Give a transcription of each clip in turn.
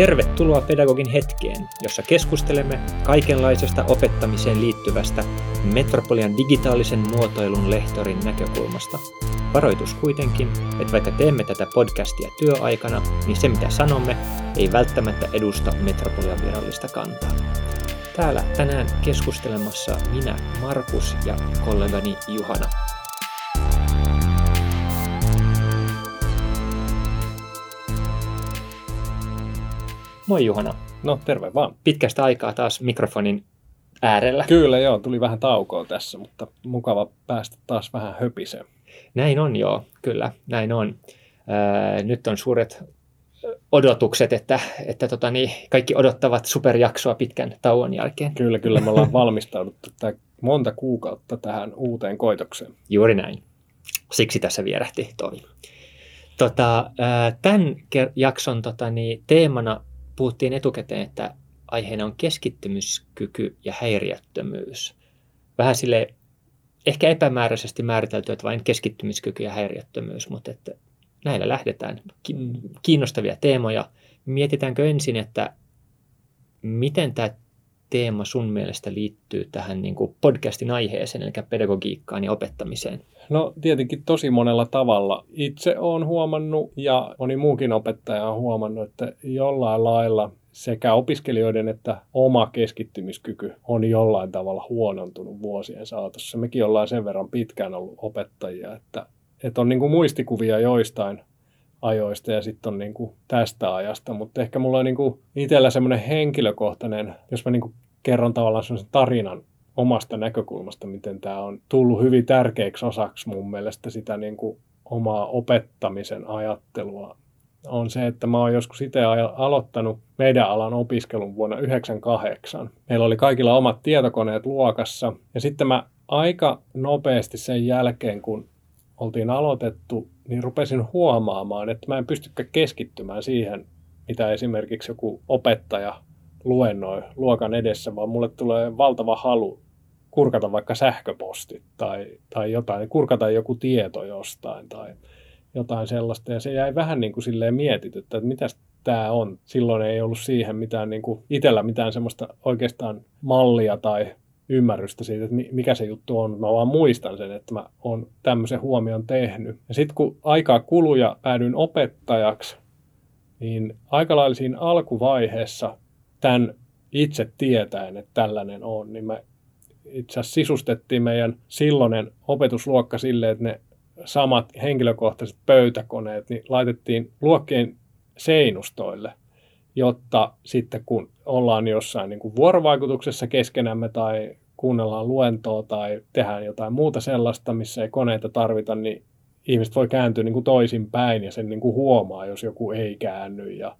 Tervetuloa Pedagogin hetkeen, jossa keskustelemme kaikenlaisesta opettamiseen liittyvästä Metropolian digitaalisen muotoilun lehtorin näkökulmasta. Varoitus kuitenkin, että vaikka teemme tätä podcastia työaikana, niin se mitä sanomme ei välttämättä edusta Metropolian virallista kantaa. Täällä tänään keskustelemassa minä, Markus ja kollegani Juhana. Moi Juhana. No terve vaan. Pitkästä aikaa taas mikrofonin äärellä. Kyllä joo, tuli vähän taukoa tässä, mutta mukava päästä taas vähän höpiseen. Näin on joo, kyllä, näin on. Ää, nyt on suuret odotukset, että, että tota niin, kaikki odottavat superjaksoa pitkän tauon jälkeen. Kyllä, kyllä me ollaan valmistauduttu monta kuukautta tähän uuteen koitokseen. Juuri näin. Siksi tässä vierähti toi. Tota, tämän jakson tota, niin, teemana puhuttiin etukäteen, että aiheena on keskittymiskyky ja häiriöttömyys. Vähän sille ehkä epämääräisesti määritelty, että vain keskittymiskyky ja häiriöttömyys, mutta että näillä lähdetään. Kiinnostavia teemoja. Mietitäänkö ensin, että miten tämä teema sun mielestä liittyy tähän niin kuin podcastin aiheeseen, eli pedagogiikkaan ja opettamiseen? No tietenkin tosi monella tavalla. Itse olen huomannut ja moni muukin opettaja on huomannut, että jollain lailla sekä opiskelijoiden että oma keskittymiskyky on jollain tavalla huonontunut vuosien saatossa. Mekin ollaan sen verran pitkään ollut opettajia, että, että on niin kuin muistikuvia joistain ajoista ja sitten on niin kuin tästä ajasta, mutta ehkä mulla on niin kuin itsellä semmoinen henkilökohtainen, jos mä niin kuin kerron tavallaan semmoisen tarinan omasta näkökulmasta, miten tämä on tullut hyvin tärkeäksi osaksi mun mielestä sitä niin kuin omaa opettamisen ajattelua on se, että mä oon joskus itse aloittanut meidän alan opiskelun vuonna 1998. Meillä oli kaikilla omat tietokoneet luokassa ja sitten mä aika nopeasti sen jälkeen, kun oltiin aloitettu, niin rupesin huomaamaan, että mä en pystykään keskittymään siihen, mitä esimerkiksi joku opettaja luennoi luokan edessä, vaan mulle tulee valtava halu kurkata vaikka sähköpostit tai, tai jotain, kurkata joku tieto jostain tai jotain sellaista. Ja se jäi vähän niin kuin silleen mietityttä, että mitä tämä on. Silloin ei ollut siihen mitään niin kuin itsellä mitään semmoista oikeastaan mallia tai ymmärrystä siitä, että mikä se juttu on. Mä vaan muistan sen, että mä oon tämmöisen huomion tehnyt. Ja sitten kun aikaa kului ja päädyin opettajaksi, niin aika lailla siinä alkuvaiheessa tämän itse tietäen, että tällainen on, niin me itse asiassa sisustettiin meidän silloinen opetusluokka silleen, että ne samat henkilökohtaiset pöytäkoneet niin laitettiin luokkien seinustoille, jotta sitten kun ollaan jossain niin kuin vuorovaikutuksessa keskenämme tai kuunnellaan luentoa tai tehdään jotain muuta sellaista, missä ei koneita tarvita, niin ihmiset voi kääntyä niin kuin toisin päin ja sen niin kuin huomaa, jos joku ei käänny ja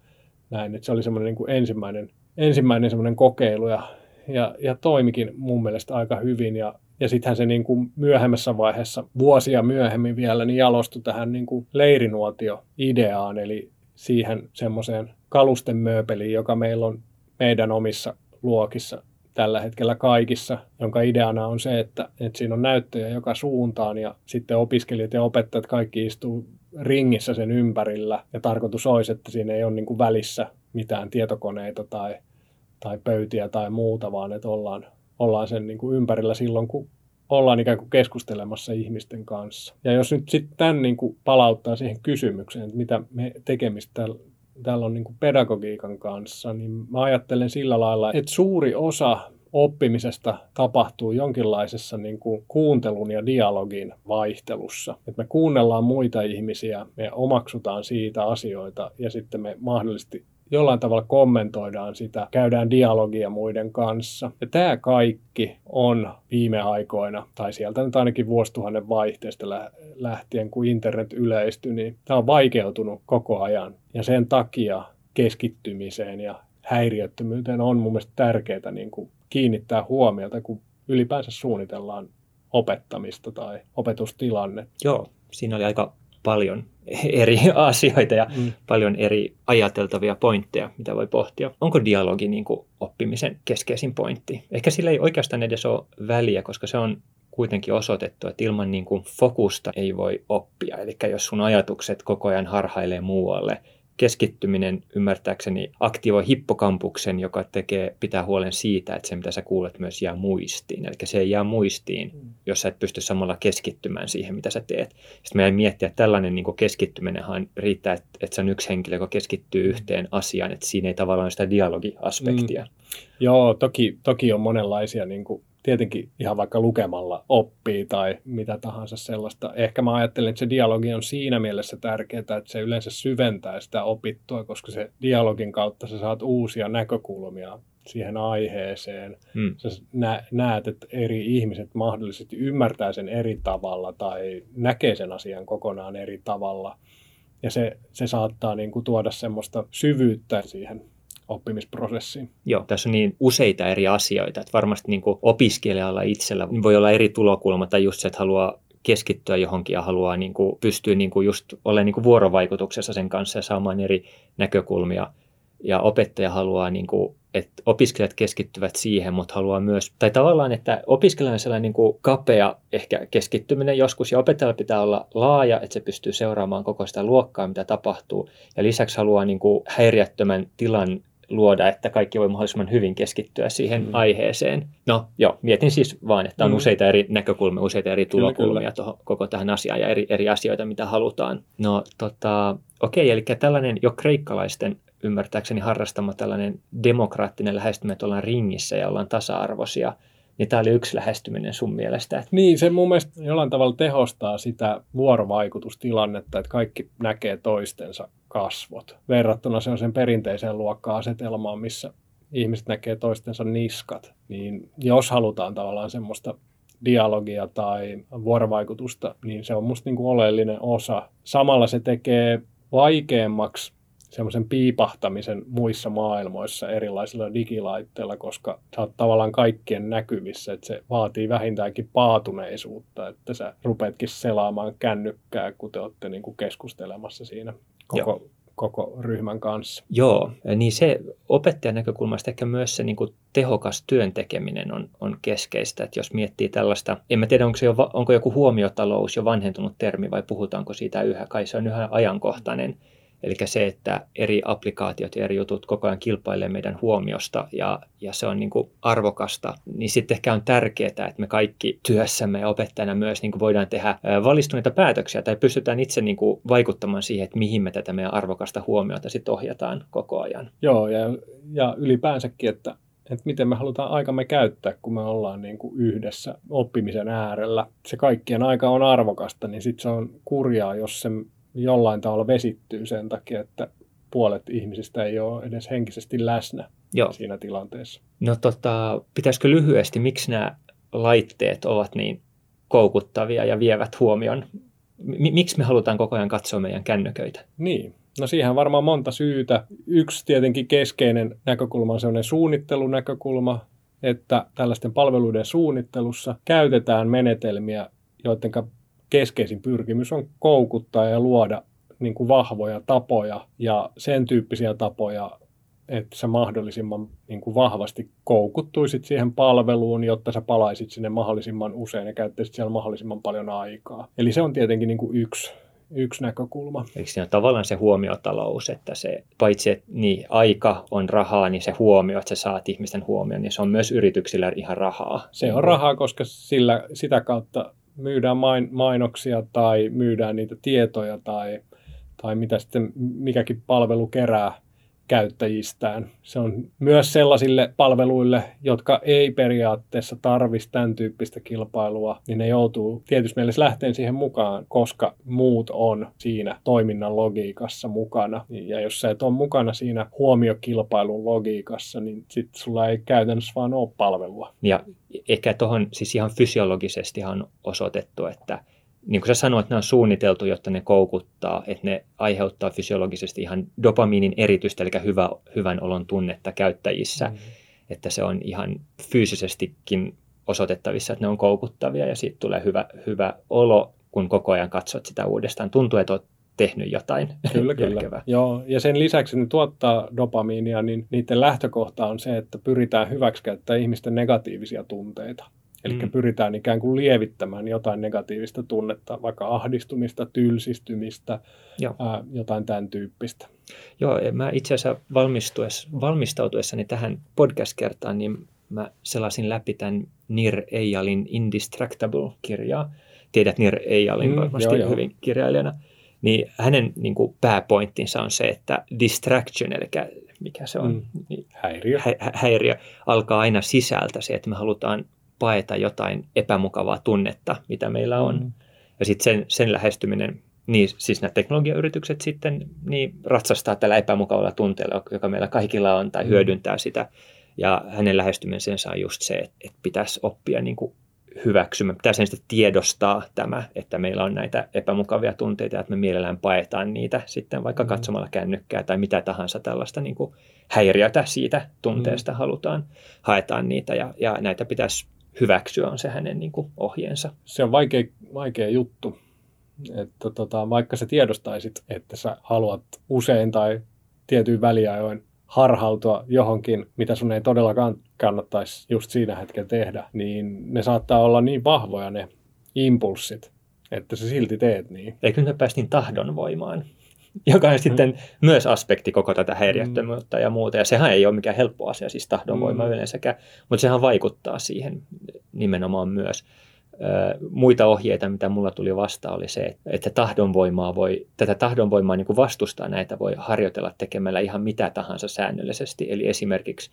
näin. Että se oli semmoinen niin kuin ensimmäinen, ensimmäinen semmoinen kokeilu ja, ja, ja toimikin mun mielestä aika hyvin ja ja sittenhän se niin kuin myöhemmässä vaiheessa, vuosia myöhemmin vielä, niin jalostui tähän niin kuin leirinuotio-ideaan, eli siihen semmoiseen kalusten mööpeliin, joka meillä on meidän omissa luokissa tällä hetkellä kaikissa, jonka ideana on se, että, että siinä on näyttöjä joka suuntaan ja sitten opiskelijat ja opettajat kaikki istuu ringissä sen ympärillä ja tarkoitus olisi, että siinä ei ole niin kuin välissä mitään tietokoneita tai, tai pöytiä tai muuta, vaan että ollaan, ollaan sen niin kuin ympärillä silloin, kun ollaan ikään kuin keskustelemassa ihmisten kanssa. Ja jos nyt sitten tämän niin kuin palauttaa siihen kysymykseen, että mitä me tekemistä täällä on niin kuin pedagogiikan kanssa, niin mä ajattelen sillä lailla, että suuri osa oppimisesta tapahtuu jonkinlaisessa niin kuin kuuntelun ja dialogin vaihtelussa. Että me kuunnellaan muita ihmisiä, me omaksutaan siitä asioita ja sitten me mahdollisesti jollain tavalla kommentoidaan sitä, käydään dialogia muiden kanssa. Ja tämä kaikki on viime aikoina, tai sieltä nyt ainakin vuosituhannen vaihteesta lähtien, kun internet yleistyi, niin tämä on vaikeutunut koko ajan. Ja sen takia keskittymiseen ja häiriöttömyyteen on mun mielestä tärkeää niin kuin kiinnittää huomiota, kun ylipäänsä suunnitellaan opettamista tai opetustilanne. Joo, siinä oli aika paljon eri asioita ja mm. paljon eri ajateltavia pointteja, mitä voi pohtia. Onko dialogi niin kuin oppimisen keskeisin pointti? Ehkä sillä ei oikeastaan edes ole väliä, koska se on kuitenkin osoitettu, että ilman niin kuin fokusta ei voi oppia. Eli jos sun ajatukset koko ajan harhailee muualle, keskittyminen ymmärtääkseni aktivoi hippokampuksen, joka tekee, pitää huolen siitä, että se mitä sä kuulet myös jää muistiin. Eli se ei jää muistiin, mm. jos sä et pysty samalla keskittymään siihen, mitä sä teet. Sitten meidän miettiä, että tällainen niin keskittyminenhan riittää, että, että se on yksi henkilö, joka keskittyy mm. yhteen asiaan, että siinä ei tavallaan ole sitä dialogiaspektia. Mm. Joo, toki, toki on monenlaisia niin kuin tietenkin ihan vaikka lukemalla oppii tai mitä tahansa sellaista. Ehkä mä ajattelen, että se dialogi on siinä mielessä tärkeää, että se yleensä syventää sitä opittua, koska se dialogin kautta sä saat uusia näkökulmia siihen aiheeseen. Hmm. Sä näet, että eri ihmiset mahdollisesti ymmärtää sen eri tavalla tai näkee sen asian kokonaan eri tavalla. Ja se, se saattaa niin kuin tuoda semmoista syvyyttä siihen oppimisprosessiin. Joo, tässä on niin useita eri asioita, että varmasti niin kuin opiskelijalla itsellä voi olla eri tulokulma tai just se, että haluaa keskittyä johonkin ja haluaa niin kuin, pystyä niin kuin just olemaan niin kuin vuorovaikutuksessa sen kanssa ja saamaan eri näkökulmia. Ja opettaja haluaa, niin kuin, että opiskelijat keskittyvät siihen, mutta haluaa myös, tai tavallaan, että opiskelijalla on sellainen niin kuin kapea ehkä keskittyminen joskus, ja opettajalla pitää olla laaja, että se pystyy seuraamaan koko sitä luokkaa, mitä tapahtuu. Ja lisäksi haluaa niin kuin häiriöttömän tilan luoda, että kaikki voi mahdollisimman hyvin keskittyä siihen mm. aiheeseen. No joo, mietin siis vaan, että on mm. useita eri näkökulmia, useita eri tulokulmia tuohon, koko tähän asiaan ja eri, eri asioita, mitä halutaan. No tota, okei, eli tällainen jo kreikkalaisten ymmärtääkseni harrastama tällainen demokraattinen lähestyminen, että ollaan ringissä ja ollaan tasa-arvoisia – niin tämä oli yksi lähestyminen sun mielestä. Niin, se mun mielestä jollain tavalla tehostaa sitä vuorovaikutustilannetta, että kaikki näkee toistensa kasvot. Verrattuna sen perinteiseen luokka-asetelmaan, missä ihmiset näkee toistensa niskat. Niin jos halutaan tavallaan semmoista dialogia tai vuorovaikutusta, niin se on musta niin kuin oleellinen osa. Samalla se tekee vaikeammaksi semmoisen piipahtamisen muissa maailmoissa erilaisilla digilaitteilla, koska sä oot tavallaan kaikkien näkyvissä, että se vaatii vähintäänkin paatuneisuutta, että sä rupeatkin selaamaan kännykkää, kun te olette niin kuin keskustelemassa siinä koko, Joo. koko ryhmän kanssa. Joo, niin se opettajan näkökulmasta ehkä myös se niin kuin tehokas työn tekeminen on, on keskeistä, että jos miettii tällaista, en mä tiedä onko, se jo, onko joku huomiotalous jo vanhentunut termi vai puhutaanko siitä yhä, kai se on yhä ajankohtainen, Eli se, että eri applikaatiot ja eri jutut koko ajan kilpailee meidän huomiosta ja, ja se on niin kuin arvokasta, niin sitten ehkä on tärkeää, että me kaikki työssämme ja opettajana myös niin kuin voidaan tehdä valistuneita päätöksiä tai pystytään itse niin kuin vaikuttamaan siihen, että mihin me tätä meidän arvokasta huomiota sitten ohjataan koko ajan. Joo, ja, ja ylipäänsäkin, että että miten me halutaan aikamme käyttää, kun me ollaan niin kuin yhdessä oppimisen äärellä. Se kaikkien aika on arvokasta, niin sitten se on kurjaa, jos se jollain tavalla vesittyy sen takia, että puolet ihmisistä ei ole edes henkisesti läsnä Joo. siinä tilanteessa. No tota, pitäisikö lyhyesti, miksi nämä laitteet ovat niin koukuttavia ja vievät huomion? M- miksi me halutaan koko ajan katsoa meidän kännyköitä? Niin, no siihen on varmaan monta syytä. Yksi tietenkin keskeinen näkökulma on sellainen suunnittelunäkökulma, että tällaisten palveluiden suunnittelussa käytetään menetelmiä, joiden keskeisin pyrkimys on koukuttaa ja luoda niin kuin vahvoja tapoja ja sen tyyppisiä tapoja, että sä mahdollisimman niin kuin vahvasti koukuttuisit siihen palveluun, jotta sä palaisit sinne mahdollisimman usein ja käyttäisit siellä mahdollisimman paljon aikaa. Eli se on tietenkin niin kuin yksi, yksi näkökulma. Eikö siinä ole tavallaan se huomiotalous, että se, paitsi että niin, aika on rahaa, niin se huomio, että sä saat ihmisten huomioon, niin se on myös yrityksillä ihan rahaa. Se on rahaa, koska sillä, sitä kautta myydään main, mainoksia tai myydään niitä tietoja tai, tai mitä sitten mikäkin palvelu kerää käyttäjistään. Se on myös sellaisille palveluille, jotka ei periaatteessa tarvitsisi tämän tyyppistä kilpailua, niin ne joutuu tietysti mielessä lähteen siihen mukaan, koska muut on siinä toiminnan logiikassa mukana. Ja jos sä et ole mukana siinä huomiokilpailun logiikassa, niin sitten sulla ei käytännössä vaan ole palvelua. Ja ehkä tuohon siis ihan fysiologisesti on osoitettu, että niin kuin sä sanoit, ne on suunniteltu, jotta ne koukuttaa, että ne aiheuttaa fysiologisesti ihan dopamiinin eritystä, eli hyvä, hyvän olon tunnetta käyttäjissä. Mm. Että se on ihan fyysisestikin osoitettavissa, että ne on koukuttavia ja siitä tulee hyvä, hyvä olo, kun koko ajan katsot sitä uudestaan. Tuntuu, että olet tehnyt jotain Kyllä, kyllä. Joo, ja sen lisäksi ne tuottaa dopamiinia, niin niiden lähtökohta on se, että pyritään hyväksikäyttämään ihmisten negatiivisia tunteita. Eli Mm. pyritään ikään kuin lievittämään jotain negatiivista tunnetta, vaikka ahdistumista, tylsistymistä, Joo. ää, jotain tämän tyyppistä. Joo, ja mä itse asiassa valmistuessa, valmistautuessani tähän podcast-kertaan, niin mä selasin läpi tämän Nir Eyalin Indistractable-kirjaa. Tiedät Nir Eyalin Mm, varmasti joo, joo. hyvin kirjailijana. Niin hänen niin kuin, pääpointtinsa on se, että distraction, eli mikä se on, Mm. Häiriö. hä- hä- häiriö alkaa aina sisältä se, että me halutaan paeta jotain epämukavaa tunnetta, mitä meillä on. Mm. Ja sitten sen, sen lähestyminen, niin siis nämä teknologiayritykset sitten niin ratsastaa tällä epämukavalla tunteella, joka meillä kaikilla on, tai Mm. hyödyntää sitä. Ja hänen lähestymisensä on just se, että, että pitäisi oppia niin kuin hyväksymään, pitäisi ensin tiedostaa tämä, että meillä on näitä epämukavia tunteita, että me mielellään paetaan niitä sitten vaikka Mm. katsomalla kännykkää tai mitä tahansa tällaista niin kuin häiriötä siitä tunteesta halutaan, haetaan niitä, ja, ja näitä pitäisi hyväksyä, on se hänen niin kuin ohjeensa. Se on vaikea, vaikea juttu, että tota, vaikka sä tiedostaisit, että sä haluat usein tai tietyin väliajoin harhautua johonkin, mitä sun ei todellakaan kannattaisi just siinä hetkellä tehdä, niin ne saattaa olla niin vahvoja ne impulssit, että sä silti teet niin. Eikö nyt päästiin tahdonvoimaan, joka on sitten myös aspekti koko tätä häiriöttömyyttä ja muuta. Ja sehän ei ole mikään helppo asia, siis tahdonvoima Mm. yleensäkään, mutta sehän vaikuttaa siihen nimenomaan myös. Muita ohjeita, mitä mulla tuli vastaan, oli se, että tahdonvoimaa voi, tätä tahdonvoimaa niin kuin vastustaa näitä voi harjoitella tekemällä ihan mitä tahansa säännöllisesti. Eli esimerkiksi,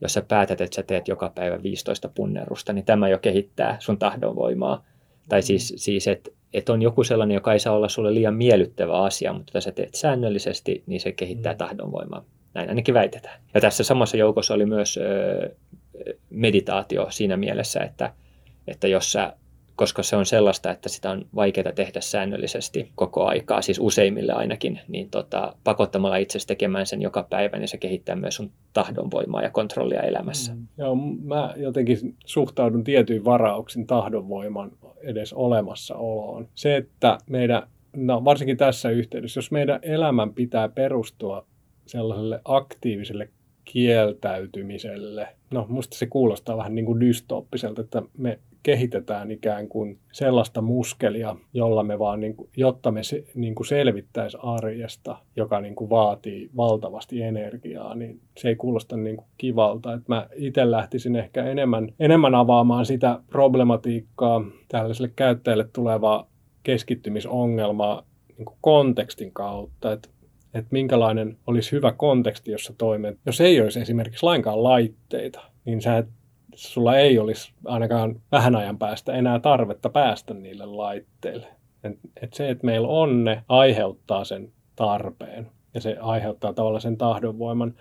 jos sä päätät, että sä teet joka päivä 15 punnerusta, niin tämä jo kehittää sun tahdonvoimaa. Tai siis, siis että et on joku sellainen, joka ei saa olla sulle liian miellyttävä asia, mutta jos sä teet säännöllisesti, niin se kehittää Mm. tahdonvoimaa. Näin ainakin väitetään. Ja tässä samassa joukossa oli myös ö, meditaatio siinä mielessä, että, että jos sä, koska se on sellaista, että sitä on vaikeaa tehdä säännöllisesti koko aikaa, siis useimmille ainakin, niin tota, pakottamalla itsesi tekemään sen joka päivä, niin se kehittää myös sun tahdonvoimaa ja kontrollia elämässä. Mm. Joo, mä jotenkin suhtaudun tietyin varauksin tahdonvoiman edes olemassaoloon. Se, että meidän, no varsinkin tässä yhteydessä, jos meidän elämän pitää perustua sellaiselle aktiiviselle kieltäytymiselle, no musta se kuulostaa vähän niin kuin dystooppiselta, että me kehitetään ikään kuin sellaista muskelia, jolla me vaan, niin kuin, jotta me se, niin kuin selvittäisi arjesta, joka niin kuin vaatii valtavasti energiaa, niin se ei kuulosta niin kuin kivalta. Että mä itse lähtisin ehkä enemmän, enemmän avaamaan sitä problematiikkaa tällaiselle käyttäjälle tulevaa keskittymisongelmaa niin kuin kontekstin kautta, että että minkälainen olisi hyvä konteksti, jossa toimet. Jos ei olisi esimerkiksi lainkaan laitteita, niin sä et, sulla ei olisi ainakaan vähän ajan päästä enää tarvetta päästä niille laitteille. Et, et se, että meillä on ne, aiheuttaa sen tarpeen ja se aiheuttaa tavallaan sen tahdonvoiman.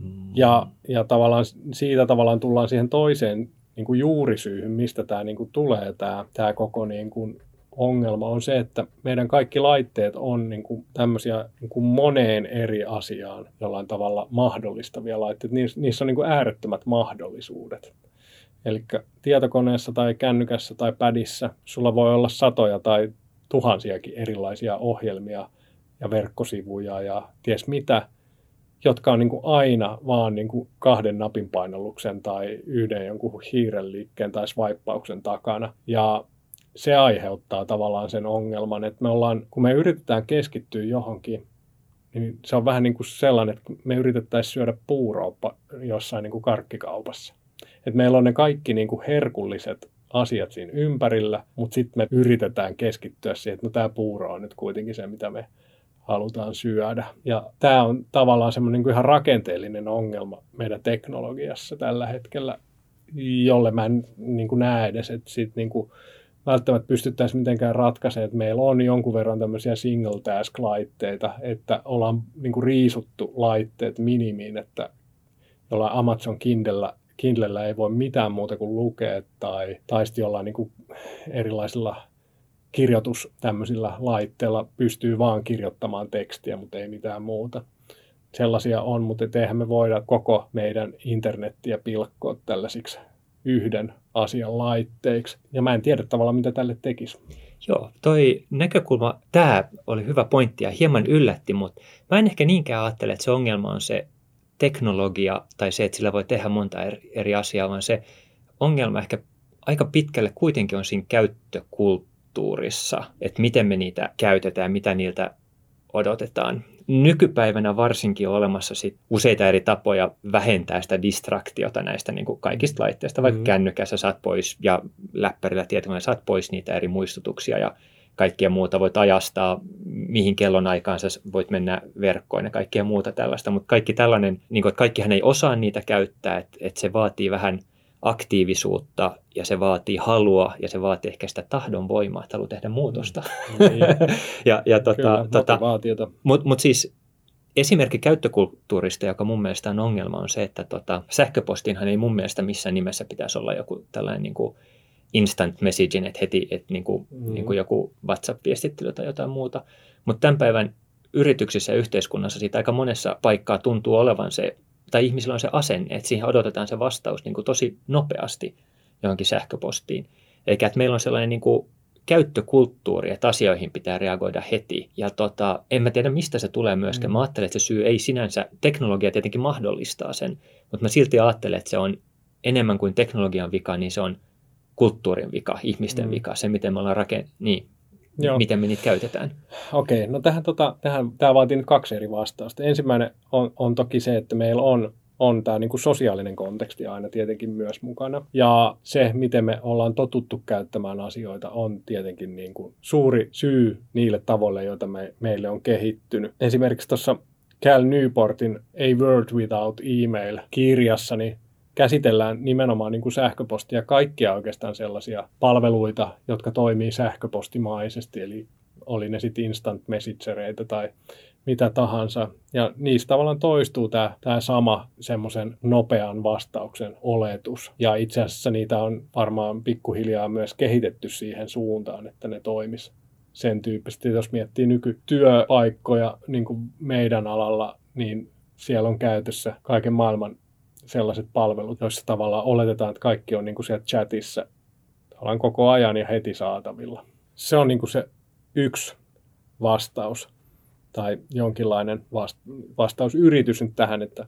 Mm. Ja, ja tavallaan siitä tavallaan tullaan siihen toiseen niin kuin juurisyyhyn, mistä tämä niin kuin tulee, tämä, tämä koko niin kuin ongelma on se, että meidän kaikki laitteet on niin kuin tämmöisiä niin kuin moneen eri asiaan jollain tavalla mahdollistavia laitteita. Niissä, niissä on niin kuin äärettömät mahdollisuudet. Eli tietokoneessa tai kännykässä tai pädissä sulla voi olla satoja tai tuhansiakin erilaisia ohjelmia ja verkkosivuja ja ties mitä, jotka on niin kuin aina vaan niin kuin kahden napin painalluksen tai yhden jonkun hiiren liikkeen tai swipeauksen takana. Ja se aiheuttaa tavallaan sen ongelman, että me ollaan, kun me yritetään keskittyä johonkin, niin se on vähän niin kuin sellainen, että me yritettäisiin syödä puuroa jossain niin kuin karkkikaupassa. Että meillä on ne kaikki niin kuin herkulliset asiat siinä ympärillä, mutta sitten me yritetään keskittyä siihen, että no tämä puuro on nyt kuitenkin se, mitä me halutaan syödä. Ja tämä on tavallaan semmoinen niin ihan rakenteellinen ongelma meidän teknologiassa tällä hetkellä, jolle mä en niin kuin näe edes, että sit niin kuin välttämättä pystyttäisiin mitenkään ratkaisemaan, että meillä on jonkun verran tämmöisiä single task-laitteita, että ollaan niin kuin riisuttu laitteet minimiin, että jollain Amazon Kindlellä, Kindlellä ei voi mitään muuta kuin lukea tai, tai sitten jollain niin kuin erilaisilla kirjoitus tämmöisillä laitteilla pystyy vaan kirjoittamaan tekstiä, mutta ei mitään muuta. Sellaisia on, mutta eihän me voida koko meidän internettiä pilkkoa tällaisiksi yhden asian laitteiksi. Ja mä en tiedä tavallaan, mitä tälle tekisi. Joo, toi näkökulma, tämä oli hyvä pointti ja hieman yllätti, mutta mä en ehkä niinkään ajattele, että se ongelma on se teknologia tai se, että sillä voi tehdä monta eri asiaa, vaan se ongelma ehkä aika pitkälle kuitenkin on siinä käyttökulttuurissa, että miten me niitä käytetään, mitä niiltä odotetaan. Nykypäivänä varsinkin on olemassa sit useita eri tapoja vähentää sitä distraktiota näistä niin kuin kaikista laitteista, vaikka mm-hmm. kännykässä saat pois ja läppärillä tietokoneella saat pois niitä eri muistutuksia ja kaikkea muuta. Voit ajastaa, mihin kellon aikaan sä voit mennä verkkoon ja kaikkea muuta tällaista, mutta kaikki tällainen, niin kuin, että kaikkihan ei osaa niitä käyttää, että, että se vaatii vähän aktiivisuutta ja se vaatii halua ja se vaatii ehkä sitä tahdon voimaa, että haluaa tehdä muutosta. Mm. Ja, ja tota, Kyllä, tota, Mutta mut siis esimerkki käyttökulttuurista, joka mun mielestä on ongelma, on se, että tota, sähköpostinhan ei mun mielestä missään nimessä pitäisi olla joku tällainen niin kuin instant messaging, että heti että niin kuin, mm. niin kuin joku WhatsApp-viestittely tai jotain muuta. Mutta tämän päivän yrityksissä ja yhteiskunnassa siitä aika monessa paikkaa tuntuu olevan se, tai ihmisillä on se asenne, että siihen odotetaan se vastaus niin kuin tosi nopeasti johonkin sähköpostiin. Eikä että meillä on sellainen niin kuin käyttökulttuuri, että asioihin pitää reagoida heti. Ja tota, en mä tiedä, mistä se tulee myöskään. Mm. Mä ajattelen, että se syy ei sinänsä, teknologia tietenkin mahdollistaa sen, mutta mä silti ajattelen, että se on enemmän kuin teknologian vika, niin se on kulttuurin vika, ihmisten mm. vika, se miten me ollaan rakent... niin, Joo. miten me niitä käytetään. Okei, no tähän, tota, tähän tämä vaatii nyt kaksi eri vastausta. Ensimmäinen on, on toki se, että meillä on on tämä niin kuin sosiaalinen konteksti aina tietenkin myös mukana. Ja se, miten me ollaan totuttu käyttämään asioita, on tietenkin niin kuin suuri syy niille tavoille, joita me, meille on kehittynyt. Esimerkiksi tuossa Cal Newportin A World Without Email kirjassa, niin käsitellään nimenomaan niin kuin sähköpostia kaikkia oikeastaan sellaisia palveluita, jotka toimii sähköpostimaisesti, eli oli ne sitten instant messengereitä tai mitä tahansa. Ja niistä tavallaan toistuu tämä, tämä sama semmoisen nopean vastauksen oletus. Ja itse asiassa niitä on varmaan pikkuhiljaa myös kehitetty siihen suuntaan, että ne toimis sen tyyppisesti. Jos miettii nykytyöpaikkoja niin kuin meidän alalla, niin siellä on käytössä kaiken maailman sellaiset palvelut, joissa tavallaan oletetaan, että kaikki on niin kuin siellä chatissa ollaan koko ajan ja heti saatavilla. Se on niin kuin se yksi vastaus tai jonkinlainen vastausyritys nyt tähän, että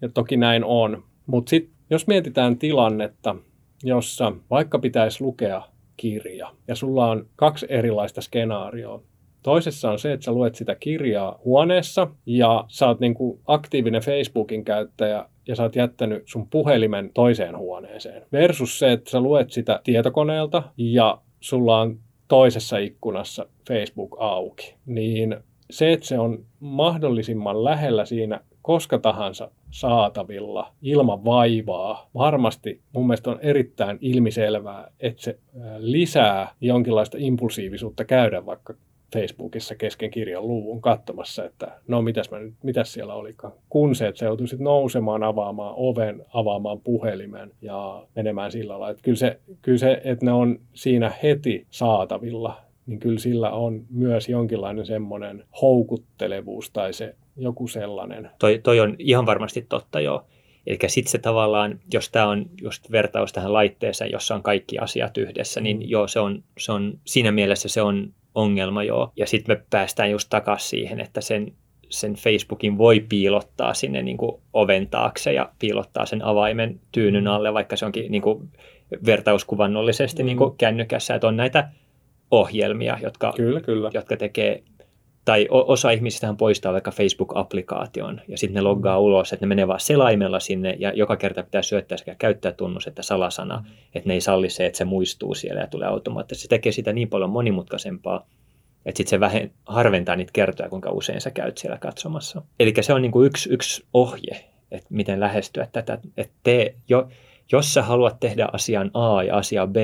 ja toki näin on. Mutta sitten jos mietitään tilannetta, jossa vaikka pitäisi lukea kirja ja sulla on kaksi erilaista skenaarioa. Toisessa on se, että sä luet sitä kirjaa huoneessa ja sä oot niin kuin aktiivinen Facebookin käyttäjä ja sä oot jättänyt sun puhelimen toiseen huoneeseen. Versus se, että sä luet sitä tietokoneelta ja sulla on toisessa ikkunassa Facebook auki. Niin se, että se on mahdollisimman lähellä siinä koska tahansa saatavilla ilman vaivaa. Varmasti mun mielestä on erittäin ilmiselvää, että se lisää jonkinlaista impulsiivisuutta käydä vaikka Facebookissa kesken kirjan luvun katsomassa, että no mitäs, mä nyt, mitäs siellä olikaan. Kun se, että se joutuisit nousemaan, avaamaan oven, avaamaan puhelimen ja menemään sillä lailla. Että kyllä, se, kyllä se, että ne on siinä heti saatavilla, niin kyllä sillä on myös jonkinlainen semmoinen houkuttelevuus tai se joku sellainen. Toi, toi on ihan varmasti totta joo. Eli sitten se tavallaan, jos tämä on just vertaus tähän laitteeseen, jossa on kaikki asiat yhdessä, niin mm. joo, se on, se on, siinä mielessä se on ongelma joo. Ja sitten me päästään just takaisin siihen, että sen, sen Facebookin voi piilottaa sinne niin kuin oven taakse ja piilottaa sen avaimen tyynyn mm. alle, vaikka se onkin niin kuin vertauskuvannollisesti mm. niin kuin kännykässä. Että on näitä ohjelmia, jotka, kyllä, kyllä. jotka tekee tai osa ihmisistä poistaa vaikka Facebook-applikaation ja sitten ne loggaa ulos, että ne menee vaan selaimella sinne ja joka kerta pitää syöttää sekä käyttäjätunnus että salasana, että ne ei salli se, että se muistuu siellä ja tulee automaattisesti. Se tekee sitä niin paljon monimutkaisempaa, että sitten se vähen, harventaa niitä kertoja, kuinka usein sä käyt siellä katsomassa. Eli se on niinku yksi, yksi ohje, että miten lähestyä tätä. Että jo, jos sä haluat tehdä asian A ja asia B,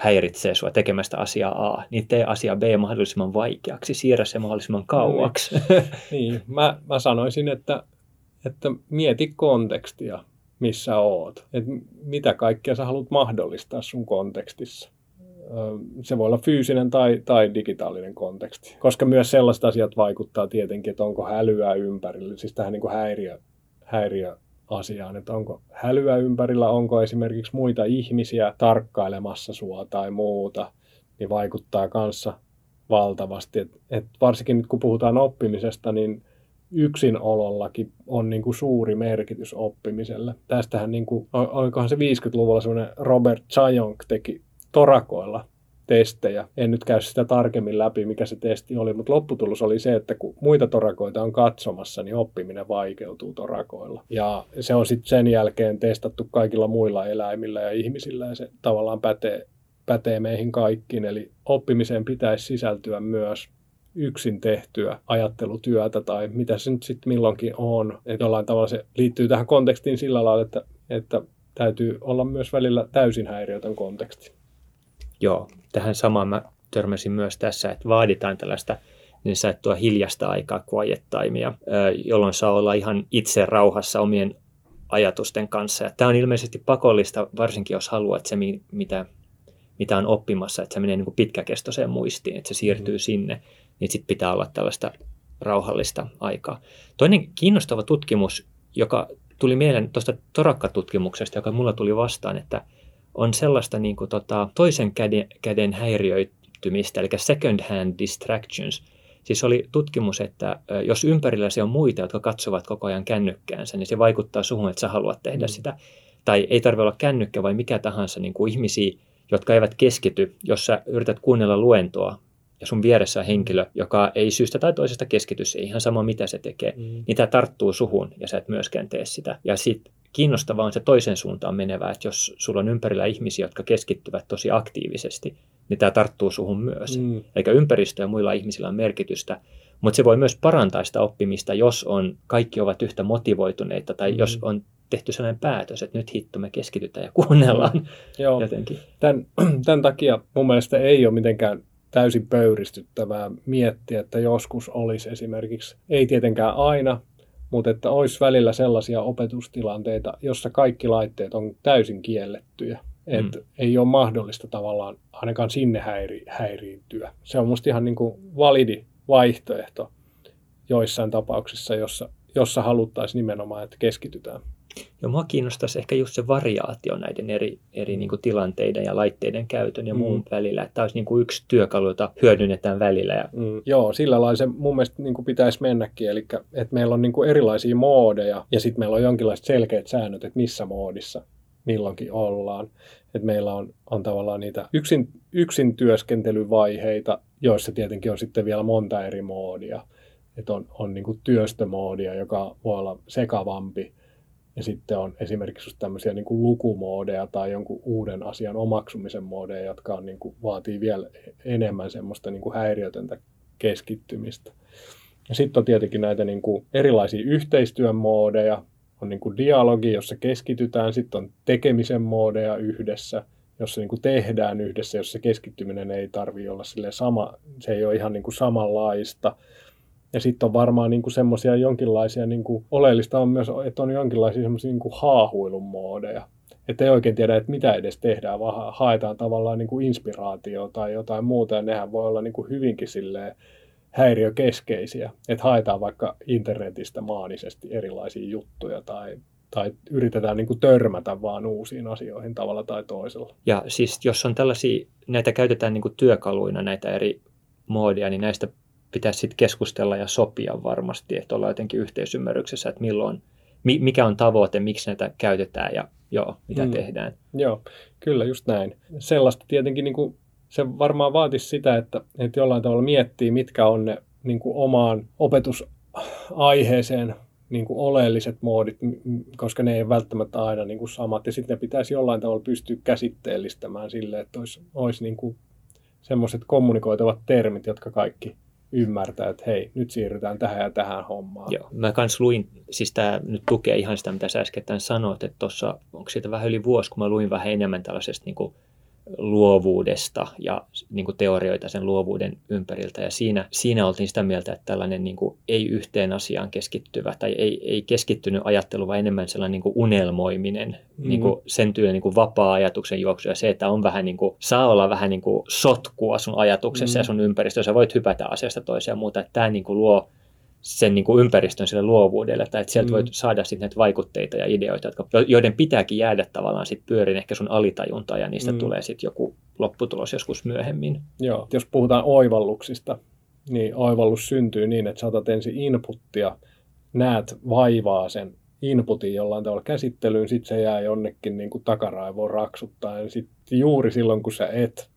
häiritsee sua tekemästä asiaa A, niin tee asia B mahdollisimman vaikeaksi, siirrä se mahdollisimman kauaksi. Niin, niin. Mä, mä sanoisin, että, että mieti kontekstia, missä oot. Et mitä kaikkea sä haluat mahdollistaa sun kontekstissa. Se voi olla fyysinen tai, tai digitaalinen konteksti. Koska myös sellaiset asiat vaikuttaa tietenkin, että onko hälyä ympärillä. Siis tähän niin kuin häiriö, häiriö asiaan, että onko hälyä ympärillä, onko esimerkiksi muita ihmisiä tarkkailemassa sua tai muuta, niin vaikuttaa kanssa valtavasti. Et, et varsinkin nyt kun puhutaan oppimisesta, niin yksinolollakin on niin kuin suuri merkitys oppimiselle. Tästähän, niin kuin, olikohan se 50-luvulla semmoinen Robert Chajonk teki torakoilla testejä. En nyt käy sitä tarkemmin läpi, mikä se testi oli, mutta lopputulos oli se, että kun muita torakoita on katsomassa, niin oppiminen vaikeutuu torakoilla. Ja se on sitten sen jälkeen testattu kaikilla muilla eläimillä ja ihmisillä, ja se tavallaan pätee, pätee meihin kaikkiin. Eli oppimiseen pitäisi sisältyä myös yksin tehtyä ajattelutyötä tai mitä se nyt sitten milloinkin on. Että jollain tavalla se liittyy tähän kontekstiin sillä lailla, että, että täytyy olla myös välillä täysin häiriötön konteksti. Joo, tähän samaan mä törmäsin myös tässä, että vaaditaan tällaista niin sanottua hiljasta aikaa, quiet timea, jolloin saa olla ihan itse rauhassa omien ajatusten kanssa. Ja tämä on ilmeisesti pakollista, varsinkin jos haluaa, että se mitä, mitä on oppimassa, että se menee niin kuin pitkäkestoiseen muistiin, että se siirtyy mm. sinne, niin sitten pitää olla tällaista rauhallista aikaa. Toinen kiinnostava tutkimus, joka tuli mieleen tuosta torakkatutkimuksesta, joka mulla tuli vastaan, että on sellaista niin kuin, tota, toisen käden, käden häiriöitymistä, eli second hand distractions. Siis oli tutkimus, että jos ympärilläsi on muita, jotka katsovat koko ajan kännykkäänsä, niin se vaikuttaa suhun, että sä haluat tehdä mm. sitä. Tai ei tarvitse olla kännykkä vai mikä tahansa niin kuin ihmisiä, jotka eivät keskity, jos sä yrität kuunnella luentoa ja sun vieressä on henkilö, joka ei syystä tai toisesta keskity siihen, ihan sama mitä se tekee, mm. niin tämä tarttuu suhun ja sä et myöskään tee sitä. Ja sitten kiinnostavaa on se toisen suuntaan menevä, että jos sulla on ympärillä ihmisiä, jotka keskittyvät tosi aktiivisesti, niin tämä tarttuu suhun myös. Mm. Eikä ympäristö ja muilla ihmisillä on merkitystä, mutta se voi myös parantaa sitä oppimista, jos on, kaikki ovat yhtä motivoituneita tai mm. jos on tehty sellainen päätös, että nyt hitto me keskitytään ja kuunnellaan mm. Joo. jotenkin. Tämän, tämän takia mun mielestä ei ole mitenkään täysin pöyristyttävää miettiä, että joskus olisi esimerkiksi, ei tietenkään aina, mutta että olisi välillä sellaisia opetustilanteita, jossa kaikki laitteet on täysin kiellettyjä. Että mm. ei ole mahdollista tavallaan ainakaan sinne häiri, häiriintyä. Se on musta ihan niin kuin validi vaihtoehto joissain tapauksissa, jossa, jossa haluttaisiin nimenomaan, että keskitytään. Ja mua kiinnostaisi ehkä just se variaatio näiden eri, eri niin kuin tilanteiden ja laitteiden käytön ja muun mm. välillä. Että tämä olisi niin kuin yksi työkalu, jota hyödynnetään välillä. Ja... Mm. Joo, sillä lailla se mun mielestä niin kuin pitäisi mennäkin. Eli että meillä on niin kuin erilaisia moodeja ja sitten meillä on jonkinlaiset selkeät säännöt, että missä moodissa milloinkin ollaan. Että meillä on, on tavallaan niitä yksin, yksin työskentelyvaiheita, joissa tietenkin on sitten vielä monta eri moodia. Että on, on niin kuin työstömoodia, joka voi olla sekavampi ja sitten on esimerkiksi just tämmöisiä niin kuin lukumoodeja tai jonkun uuden asian omaksumisen moodeja, jotka on, niin kuin, vaatii vielä enemmän semmoista niin kuin häiriötöntä keskittymistä. Ja sitten on tietenkin näitä niin kuin erilaisia yhteistyön moodeja, on niin kuin dialogi, jossa keskitytään, sitten on tekemisen moodeja yhdessä, jossa niin kuin tehdään yhdessä, jossa keskittyminen ei tarvitse olla sama, se ei ole ihan niin kuin samanlaista. Ja sitten on varmaan niin semmoisia jonkinlaisia, niin oleellista on myös, että on jonkinlaisia semmoisia niin haahuilun moodeja. Että ei oikein tiedä, että mitä edes tehdään, vaan haetaan tavallaan niin inspiraatio tai jotain muuta. Ja nehän voi olla niin hyvinkin silleen häiriökeskeisiä. Että haetaan vaikka internetistä maanisesti erilaisia juttuja tai tai yritetään niin kuin törmätä vaan uusiin asioihin tavalla tai toisella. Ja siis jos on tällaisia, näitä käytetään niin kuin työkaluina näitä eri moodia, niin näistä pitäisi sitten keskustella ja sopia varmasti, että ollaan jotenkin yhteisymmärryksessä, että milloin, mikä on tavoite, miksi näitä käytetään ja joo, mitä mm. tehdään. Joo, kyllä just näin. Sellaista tietenkin niin kuin, se varmaan vaatisi sitä, että, että jollain tavalla miettii, mitkä on ne niin kuin omaan opetusaiheeseen niin kuin oleelliset moodit, koska ne ei välttämättä aina niin kuin samat. Ja sitten ne pitäisi jollain tavalla pystyä käsitteellistämään sille, että olisi, olisi niin kuin semmoiset kommunikoitavat termit, jotka kaikki ymmärtää, että hei, nyt siirrytään tähän ja tähän hommaan. Joo, mä kans luin, siis tämä nyt tukee ihan sitä, mitä sä äsken sanoit, että tuossa, onko siitä vähän yli vuosi, kun mä luin vähän enemmän tällaisesta niin kuin luovuudesta ja niin kuin teorioita sen luovuuden ympäriltä. Ja siinä, siinä oltiin sitä mieltä, että tällainen niin kuin ei yhteen asiaan keskittyvä tai ei, ei keskittynyt ajattelu, vaan enemmän sellainen niin kuin unelmoiminen, mm. niin kuin sen työn niin kuin vapaa-ajatuksen juoksu ja se, että on vähän niin kuin, saa olla vähän niin kuin sotkua sun ajatuksessa mm. ja sun ympäristössä. Voit hypätä asiasta toiseen ja muuta. Että tämä niin kuin luo sen niin kuin ympäristön sille luovuudelle, tai että sieltä mm. voit saada sitten näitä vaikutteita ja ideoita, jotka, joiden pitääkin jäädä tavallaan sitten pyörin ehkä sun alitajunta ja niistä mm. tulee sitten joku lopputulos joskus myöhemmin. Joo, jos puhutaan oivalluksista, niin oivallus syntyy niin, että saatat ensin inputtia näet vaivaa sen inputin jollain tavalla käsittelyyn, sitten se jää jonnekin niin kuin takaraivoon raksuttaa. Ja sitten juuri silloin, kun sä et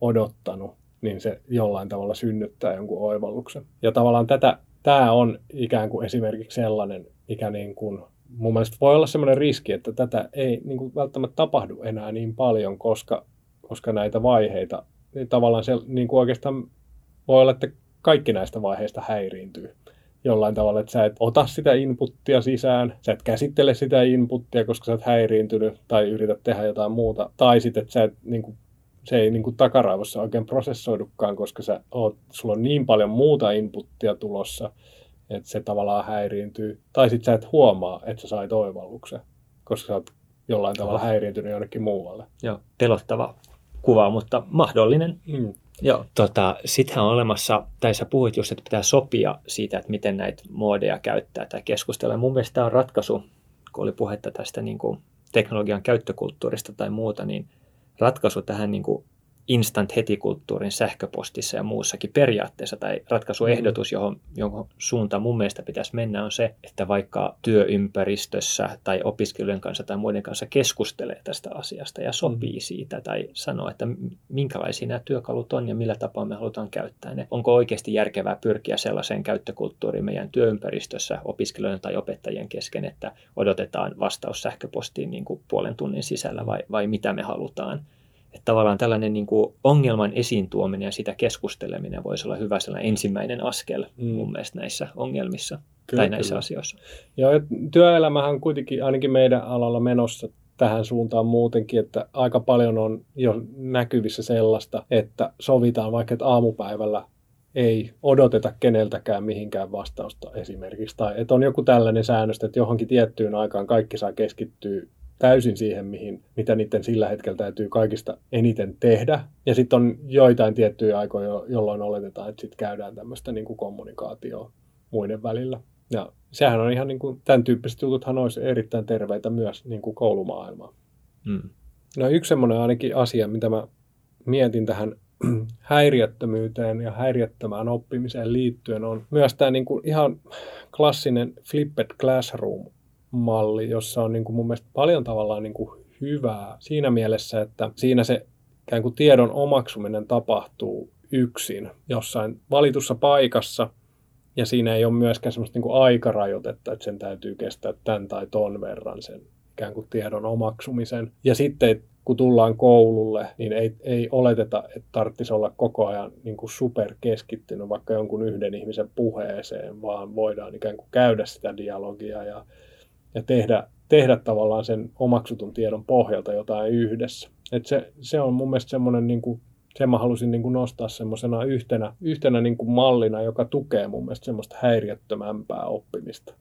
odottanut, niin se jollain tavalla synnyttää jonkun oivalluksen. Ja tavallaan tätä, tämä on ikään kuin esimerkiksi sellainen, mikä niin kuin, mun mielestä voi olla sellainen riski, että tätä ei niin kuin välttämättä tapahdu enää niin paljon, koska, koska näitä vaiheita, niin tavallaan se niin kuin oikeastaan voi olla, että kaikki näistä vaiheista häiriintyy jollain tavalla, että sä et ota sitä inputtia sisään, sä et käsittele sitä inputtia, koska sä et häiriintynyt tai yrität tehdä jotain muuta, tai sitten, että sä et, niin kuin, se ei niin kuin takaraivossa oikein prosessoidukaan, koska sä oot, sulla on niin paljon muuta inputtia tulossa, että se tavallaan häiriintyy. Tai sitten sä et huomaa, että sä sait oivalluksen, koska sä oot jollain tavalla häiriintynyt jonnekin muualle. Joo, pelottava kuva, mutta mahdollinen. Mm. Joo, tota, sittenhän on olemassa, tai sä puhuit just, että pitää sopia siitä, että miten näitä muodeja käyttää tai keskustella. Mun mielestä tämä on ratkaisu, kun oli puhetta tästä niin kuin teknologian käyttökulttuurista tai muuta, niin ratkaisu tähän niin kuin instant heti-kulttuurin sähköpostissa ja muussakin periaatteessa tai ratkaisuehdotus, mm. johon, johon suuntaan mun mielestä pitäisi mennä, on se, että vaikka työympäristössä tai opiskelijoiden kanssa tai muiden kanssa keskustelee tästä asiasta ja sopii mm. siitä tai sanoo, että minkälaisia nämä työkalut on ja millä tapaa me halutaan käyttää ne. Onko oikeasti järkevää pyrkiä sellaiseen käyttökulttuuriin meidän työympäristössä opiskelijoiden tai opettajien kesken, että odotetaan vastaus sähköpostiin niin kuin puolen tunnin sisällä vai, vai mitä me halutaan että tavallaan tällainen niin kuin ongelman esiin tuominen ja sitä keskusteleminen voisi olla hyvä sellainen ensimmäinen askel mm. mun mielestä näissä ongelmissa kyllä, tai näissä kyllä. asioissa. Joo, työelämähän on kuitenkin ainakin meidän alalla menossa tähän suuntaan muutenkin, että aika paljon on jo näkyvissä sellaista, että sovitaan vaikka, että aamupäivällä ei odoteta keneltäkään mihinkään vastausta esimerkiksi. Tai että on joku tällainen säännöstä, että johonkin tiettyyn aikaan kaikki saa keskittyä täysin siihen, mihin, mitä niiden sillä hetkellä täytyy kaikista eniten tehdä. Ja sitten on joitain tiettyjä aikoja, jolloin oletetaan, että sitten käydään tämmöistä niin kuin kommunikaatioa muiden välillä. Ja sehän on ihan niin kuin, tämän tyyppiset jututhan olisi erittäin terveitä myös niin kuin koulumaailmaan. Mm. No yksi semmoinen ainakin asia, mitä mä mietin tähän häiriöttömyyteen ja häiriöttömään oppimiseen liittyen on myös tämä niin kuin ihan klassinen flipped classroom malli, jossa on niin kuin mun mielestä paljon tavallaan niin kuin hyvää siinä mielessä, että siinä se ikään kuin tiedon omaksuminen tapahtuu yksin jossain valitussa paikassa, ja siinä ei ole myöskään semmoista niin kuin aikarajoitetta, että sen täytyy kestää tämän tai ton verran sen ikään kuin tiedon omaksumisen. Ja sitten kun tullaan koululle, niin ei, ei oleteta, että tarvitsisi olla koko ajan niin kuin superkeskittynyt vaikka jonkun yhden ihmisen puheeseen, vaan voidaan ikään kuin käydä sitä dialogia ja ja tehdä, tehdä tavallaan sen omaksutun tiedon pohjalta jotain yhdessä. Et se, se on mun mielestä semmoinen, niin kuin, sen mä halusin niin kuin nostaa semmoisena yhtenä, yhtenä niin kuin mallina, joka tukee mun mielestä semmoista häiriöttömämpää oppimista.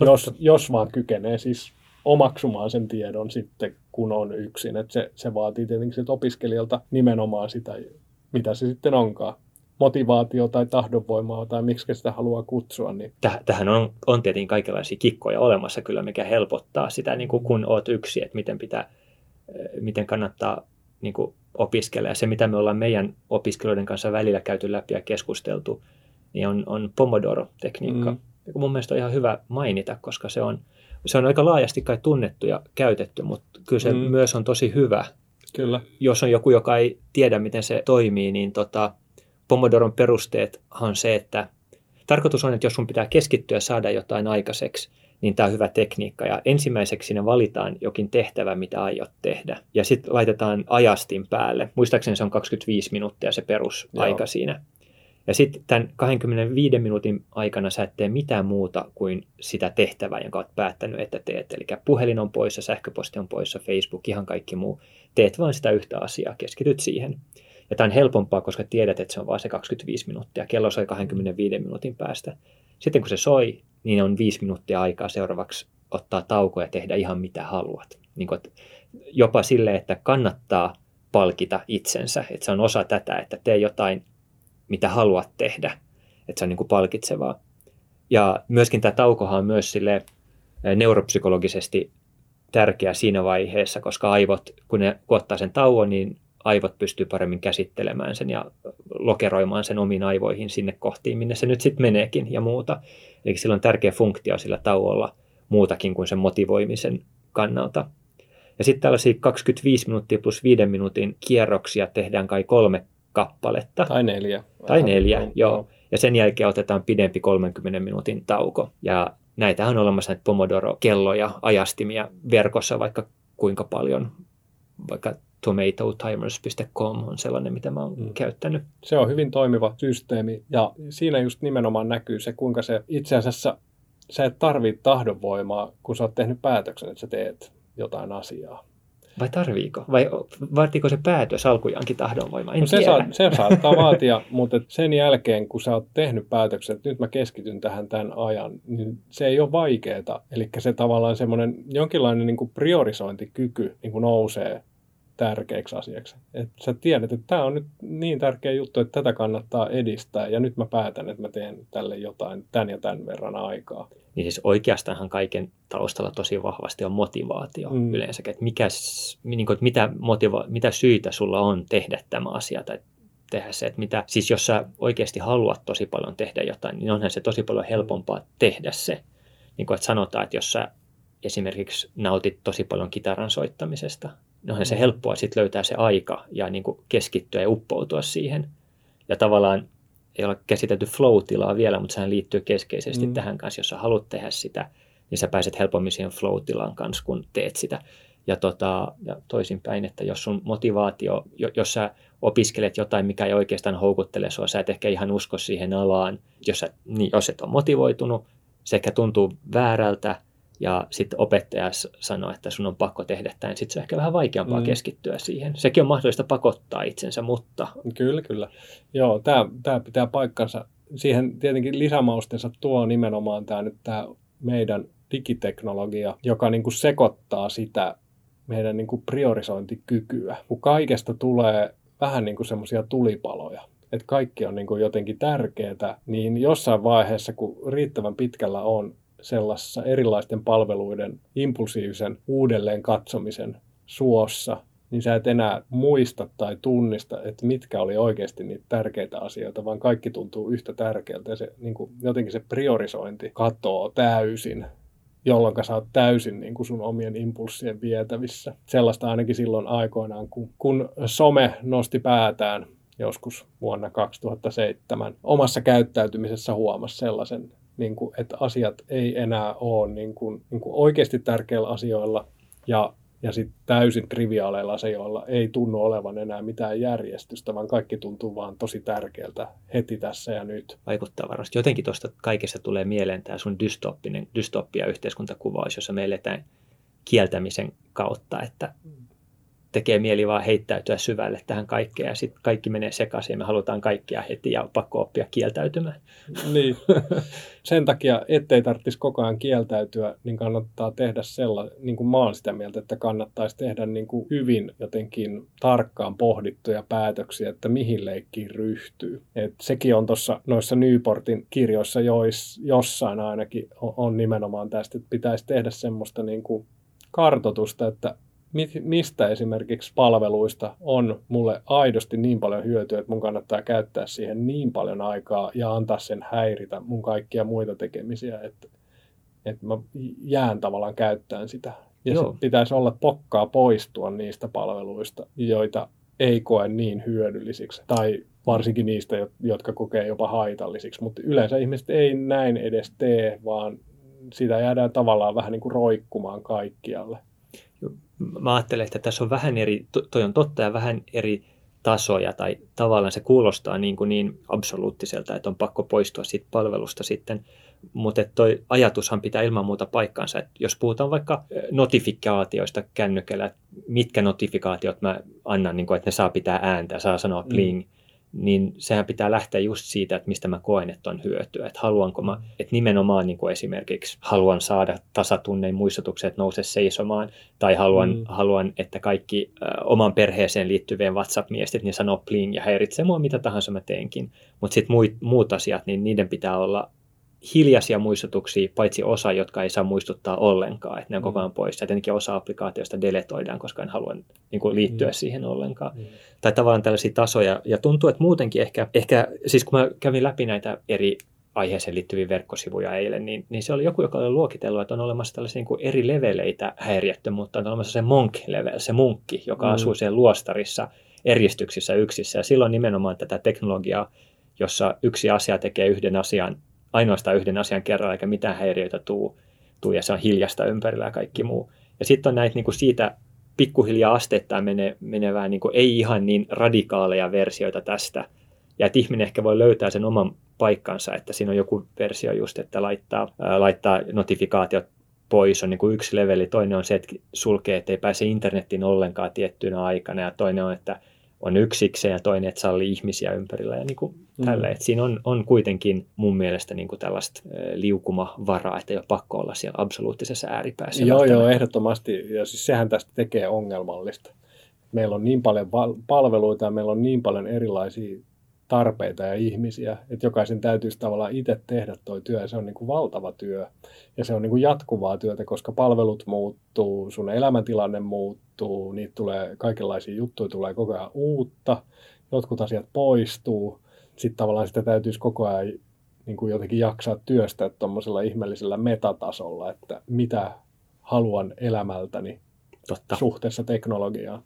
Jos, jos vaan kykenee siis omaksumaan sen tiedon sitten, kun on yksin. Et se, se vaatii tietenkin sit opiskelijalta nimenomaan sitä, mitä se sitten onkaan motivaatio tai tahdonvoimaa tai miksi sitä haluaa kutsua. Niin. Tähän on, on tietenkin kaikenlaisia kikkoja olemassa kyllä, mikä helpottaa sitä, niin kuin kun oot yksi, että miten, pitää, eh, miten kannattaa niin kuin opiskella. Ja se, mitä me ollaan meidän opiskelijoiden kanssa välillä käyty läpi ja keskusteltu, niin on, on Pomodoro-tekniikka. Mm. Mun mielestä on ihan hyvä mainita, koska se on, se on aika laajasti kai tunnettu ja käytetty, mutta kyllä se mm. myös on tosi hyvä. Kyllä. Jos on joku, joka ei tiedä, miten se toimii, niin tota, Pomodoron perusteet on se, että tarkoitus on, että jos sun pitää keskittyä ja saada jotain aikaiseksi, niin tämä on hyvä tekniikka. Ja ensimmäiseksi sinne valitaan jokin tehtävä, mitä aiot tehdä. Ja sitten laitetaan ajastin päälle. Muistaakseni se on 25 minuuttia se perusaika Joo. siinä. Ja sitten tämän 25 minuutin aikana sä et tee mitään muuta kuin sitä tehtävää, jonka olet päättänyt, että teet. Eli puhelin on poissa, sähköposti on poissa, Facebook, ihan kaikki muu. Teet vain sitä yhtä asiaa, keskityt siihen. Ja tämä on helpompaa, koska tiedät, että se on vain se 25 minuuttia. Kello soi 25 minuutin päästä. Sitten kun se soi, niin on viisi minuuttia aikaa seuraavaksi ottaa tauko ja tehdä ihan mitä haluat. Niin kuin, jopa sille, että kannattaa palkita itsensä. Että se on osa tätä, että tee jotain, mitä haluat tehdä. Että se on niin kuin palkitsevaa. Ja myöskin tämä taukohan on myös sille neuropsykologisesti tärkeä siinä vaiheessa, koska aivot, kun ne kun ottaa sen tauon, niin aivot pystyy paremmin käsittelemään sen ja lokeroimaan sen omiin aivoihin sinne kohtiin, minne se nyt sitten meneekin ja muuta. Eli sillä on tärkeä funktio sillä tauolla muutakin kuin sen motivoimisen kannalta. Ja sitten tällaisia 25 minuuttia plus 5 minuutin kierroksia tehdään kai kolme kappaletta. Tai neljä. Tai neljä, no, joo. Ja sen jälkeen otetaan pidempi 30 minuutin tauko. Ja näitä on olemassa näitä Pomodoro-kelloja, ajastimia verkossa vaikka kuinka paljon. Vaikka tomatotimers.com on sellainen, mitä mä oon mm. käyttänyt. Se on hyvin toimiva systeemi ja siinä just nimenomaan näkyy se, kuinka se itse asiassa sä et tarvitse tahdonvoimaa, kun sä oot tehnyt päätöksen, että sä teet jotain asiaa. Vai tarviiko? Vai vaatiiko se päätös alkujaankin tahdonvoimaa? En no se, saa, se saattaa vaatia, mutta sen jälkeen, kun sä oot tehnyt päätöksen, että nyt mä keskityn tähän tämän ajan, niin se ei ole vaikeaa. Eli se tavallaan semmoinen jonkinlainen niin kuin priorisointikyky niin kuin nousee tärkeäksi asiaksi. Että sä tiedät, että tämä on nyt niin tärkeä juttu, että tätä kannattaa edistää ja nyt mä päätän, että mä teen tälle jotain tämän ja tämän verran aikaa. Niin siis oikeastaanhan kaiken taustalla tosi vahvasti on motivaatio mm. yleensä, että, mikä, niin kuin, että mitä, motiva- mitä syitä sulla on tehdä tämä asia tai tehdä se, että mitä, siis jos sä oikeasti haluat tosi paljon tehdä jotain, niin onhan se tosi paljon helpompaa tehdä se. Niin kuin, että sanotaan, että jos sä esimerkiksi nautit tosi paljon kitaran soittamisesta, onhan se mm. helppoa sitten löytää se aika ja niin kuin keskittyä ja uppoutua siihen. Ja tavallaan ei ole käsitelty flow-tilaa vielä, mutta sehän liittyy keskeisesti mm. tähän kanssa. Jos sä haluat tehdä sitä, niin sä pääset helpommin siihen flow-tilaan kanssa, kun teet sitä. Ja, tota, ja toisinpäin, että jos sun motivaatio, jos sä opiskelet jotain, mikä ei oikeastaan houkuttele sua, sä et ehkä ihan usko siihen alaan, jos, sä, niin jos et ole motivoitunut, se ehkä tuntuu väärältä, ja sitten opettaja sanoo, että sun on pakko tehdä tämä, sitten se on ehkä vähän vaikeampaa mm. keskittyä siihen. Sekin on mahdollista pakottaa itsensä, mutta... Kyllä, kyllä. Joo, tämä, tämä pitää paikkansa. Siihen tietenkin lisämaustensa tuo nimenomaan tämä nyt tämä meidän digiteknologia, joka niin kuin sekoittaa sitä meidän niin kuin priorisointikykyä. Kun kaikesta tulee vähän niin kuin semmoisia tulipaloja, että kaikki on niin kuin jotenkin tärkeää, niin jossain vaiheessa, kun riittävän pitkällä on sellaisessa erilaisten palveluiden impulsiivisen uudelleen katsomisen suossa, niin sä et enää muista tai tunnista, että mitkä oli oikeasti niitä tärkeitä asioita, vaan kaikki tuntuu yhtä tärkeältä ja se, niin kuin, jotenkin se priorisointi katoo täysin, jolloin sä oot täysin niin kuin sun omien impulssien vietävissä. Sellaista ainakin silloin aikoinaan, kun, kun some nosti päätään joskus vuonna 2007 omassa käyttäytymisessä huomasi sellaisen niin kuin, että asiat ei enää ole niin kuin, niin kuin oikeasti tärkeillä asioilla ja, ja sitten täysin triviaaleilla asioilla ei tunnu olevan enää mitään järjestystä, vaan kaikki tuntuu vaan tosi tärkeältä heti tässä ja nyt. Vaikuttaa varmasti. Jotenkin tuosta kaikessa tulee mieleen tämä sun dystoppinen, dystopia yhteiskuntakuvaus, jossa me eletään kieltämisen kautta, että tekee mieli vaan heittäytyä syvälle tähän kaikkeen ja sitten kaikki menee sekaisin ja me halutaan kaikkia heti ja pakko oppia kieltäytymään. Niin. Sen takia, ettei tarvitsisi koko ajan kieltäytyä, niin kannattaa tehdä sellainen, niin kuin mä oon sitä mieltä, että kannattaisi tehdä niin kuin hyvin jotenkin tarkkaan pohdittuja päätöksiä, että mihin leikkiin ryhtyy. Et sekin on tuossa noissa Newportin kirjoissa jois, jossain ainakin on, on nimenomaan tästä, että pitäisi tehdä semmoista niin kuin kartotusta, että mistä esimerkiksi palveluista on mulle aidosti niin paljon hyötyä, että mun kannattaa käyttää siihen niin paljon aikaa ja antaa sen häiritä mun kaikkia muita tekemisiä, että, että mä jään tavallaan käyttämään sitä. Ja Joo. pitäisi olla pokkaa poistua niistä palveluista, joita ei koe niin hyödyllisiksi. Tai varsinkin niistä, jotka kokee jopa haitallisiksi. Mutta yleensä ihmiset ei näin edes tee, vaan sitä jäädään tavallaan vähän niin kuin roikkumaan kaikkialle mä ajattelen, että tässä on vähän eri, toi on totta ja vähän eri tasoja tai tavallaan se kuulostaa niin, kuin niin absoluuttiselta, että on pakko poistua siitä palvelusta sitten. Mutta toi ajatushan pitää ilman muuta paikkaansa. että jos puhutaan vaikka notifikaatioista kännykällä, mitkä notifikaatiot mä annan, niin kuin, että ne saa pitää ääntä, saa sanoa bling, mm niin sehän pitää lähteä just siitä, että mistä mä koen, että on hyötyä. Että haluanko mä, että nimenomaan niin kuin esimerkiksi haluan saada tasatunneen muistutukset nouse seisomaan, tai haluan, mm. haluan että kaikki äh, oman perheeseen liittyvien WhatsApp-miestit, niin sanoo pling ja häiritsee mua mitä tahansa mä teenkin. Mutta sitten muut, muut asiat, niin niiden pitää olla hiljaisia muistutuksia, paitsi osa, jotka ei saa muistuttaa ollenkaan, että ne on koko ajan pois. Ja tietenkin osa applikaatioista deletoidaan, koska en halua niin kuin, liittyä mm. siihen ollenkaan. Mm. Tai tavallaan tällaisia tasoja. Ja tuntuu, että muutenkin ehkä, ehkä, siis kun mä kävin läpi näitä eri aiheeseen liittyviä verkkosivuja eilen, niin, niin se oli joku, joka oli luokitellut, että on olemassa tällaisia niin kuin eri leveleitä häiriöttömyyttä. On olemassa se monk-level, se munkki, joka mm. asuu siellä luostarissa eristyksissä yksissä. Ja silloin nimenomaan tätä teknologiaa, jossa yksi asia tekee yhden asian, ainoastaan yhden asian kerralla, eikä mitään häiriöitä tuu, tuu ja se on hiljasta ympärillä ja kaikki muu. Ja sitten on näitä niin kuin siitä pikkuhiljaa asteittain mene, menevää, niin kuin ei ihan niin radikaaleja versioita tästä. Ja että ihminen ehkä voi löytää sen oman paikkansa, että siinä on joku versio just, että laittaa, ää, laittaa notifikaatiot pois on niin kuin yksi leveli. Toinen on se, että sulkee, että ei pääse internetin ollenkaan tiettynä aikana. Ja toinen on, että on yksikseen ja toinen, että sallii ihmisiä ympärillä ja niin kuin mm. tälle. Et siinä on, on kuitenkin mun mielestä niin kuin tällaista liukumavaraa, että ei ole pakko olla siellä absoluuttisessa ääripäässä. Joo, joo, ehdottomasti. Ja siis sehän tästä tekee ongelmallista. Meillä on niin paljon palveluita ja meillä on niin paljon erilaisia tarpeita ja ihmisiä, että jokaisen täytyisi tavallaan itse tehdä tuo työ, ja se on niin kuin valtava työ, ja se on niin kuin jatkuvaa työtä, koska palvelut muuttuu, sun elämäntilanne muuttuu, niitä tulee, kaikenlaisia juttuja tulee koko ajan uutta, jotkut asiat poistuu, sitten tavallaan sitä täytyisi koko ajan niin kuin jotenkin jaksaa työstää tuommoisella ihmeellisellä metatasolla, että mitä haluan elämältäni Totta. suhteessa teknologiaan.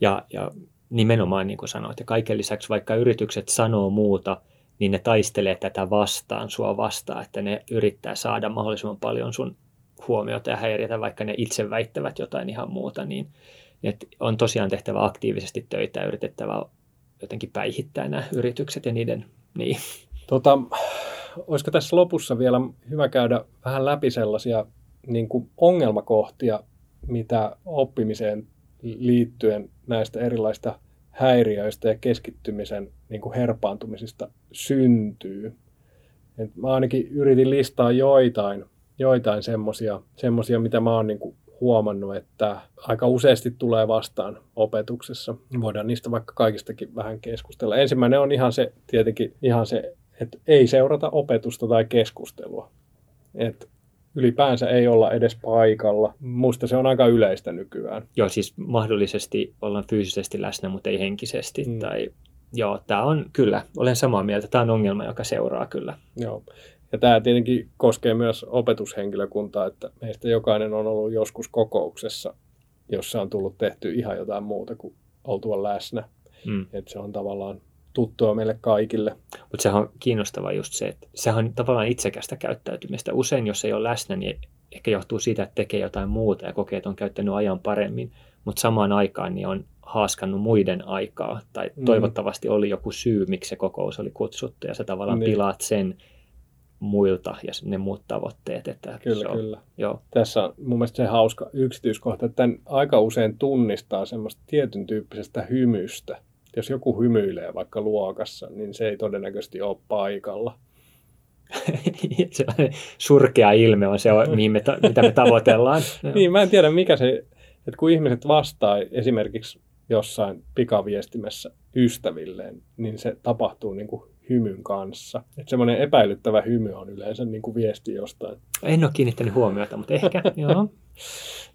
Ja, ja nimenomaan niin kuin sanoit. Ja kaiken lisäksi vaikka yritykset sanoo muuta, niin ne taistelee tätä vastaan, sua vastaan, että ne yrittää saada mahdollisimman paljon sun huomiota ja häiritä, vaikka ne itse väittävät jotain ihan muuta, niin että on tosiaan tehtävä aktiivisesti töitä ja yritettävä jotenkin päihittää nämä yritykset ja niiden, niin. Tota, olisiko tässä lopussa vielä hyvä käydä vähän läpi sellaisia niin kuin ongelmakohtia, mitä oppimiseen liittyen näistä erilaista häiriöistä ja keskittymisen niin kuin herpaantumisista syntyy. Et mä ainakin yritin listaa joitain, joitain semmosia, semmosia, mitä mä oon niin kuin huomannut, että aika useasti tulee vastaan opetuksessa. Voidaan niistä vaikka kaikistakin vähän keskustella. Ensimmäinen on ihan se, tietenkin ihan se, että ei seurata opetusta tai keskustelua. Et ylipäänsä ei olla edes paikalla. Musta se on aika yleistä nykyään. Joo, siis mahdollisesti ollaan fyysisesti läsnä, mutta ei henkisesti. Mm. Tai, joo, tämä on kyllä, olen samaa mieltä, tämä on ongelma, joka seuraa kyllä. Joo. Ja tämä tietenkin koskee myös opetushenkilökuntaa, että meistä jokainen on ollut joskus kokouksessa, jossa on tullut tehty ihan jotain muuta kuin oltua läsnä. Mm. Että se on tavallaan tuttua meille kaikille. Mutta sehän on kiinnostava just se, että sehän on tavallaan itsekästä käyttäytymistä. Usein, jos ei ole läsnä, niin ehkä johtuu siitä, että tekee jotain muuta ja kokee, että on käyttänyt ajan paremmin, mutta samaan aikaan niin on haaskannut muiden aikaa, tai mm. toivottavasti oli joku syy, miksi se kokous oli kutsuttu, ja sä tavallaan niin. pilaat sen muilta ja ne muut tavoitteet. Että kyllä, on, kyllä. Joo. Tässä on mun mielestä se hauska yksityiskohta, että tämän aika usein tunnistaa semmoista tietyn tyyppisestä hymystä, jos joku hymyilee vaikka luokassa, niin se ei todennäköisesti ole paikalla. se surkea ilme on se, mihin me ta- mitä me tavoitellaan. niin, mä en tiedä mikä se, että kun ihmiset vastaa esimerkiksi jossain pikaviestimessä ystävilleen, niin se tapahtuu niin kuin hymyn kanssa. Että semmoinen epäilyttävä hymy on yleensä niin kuin viesti jostain. En ole kiinnittänyt huomiota, mutta ehkä, joo.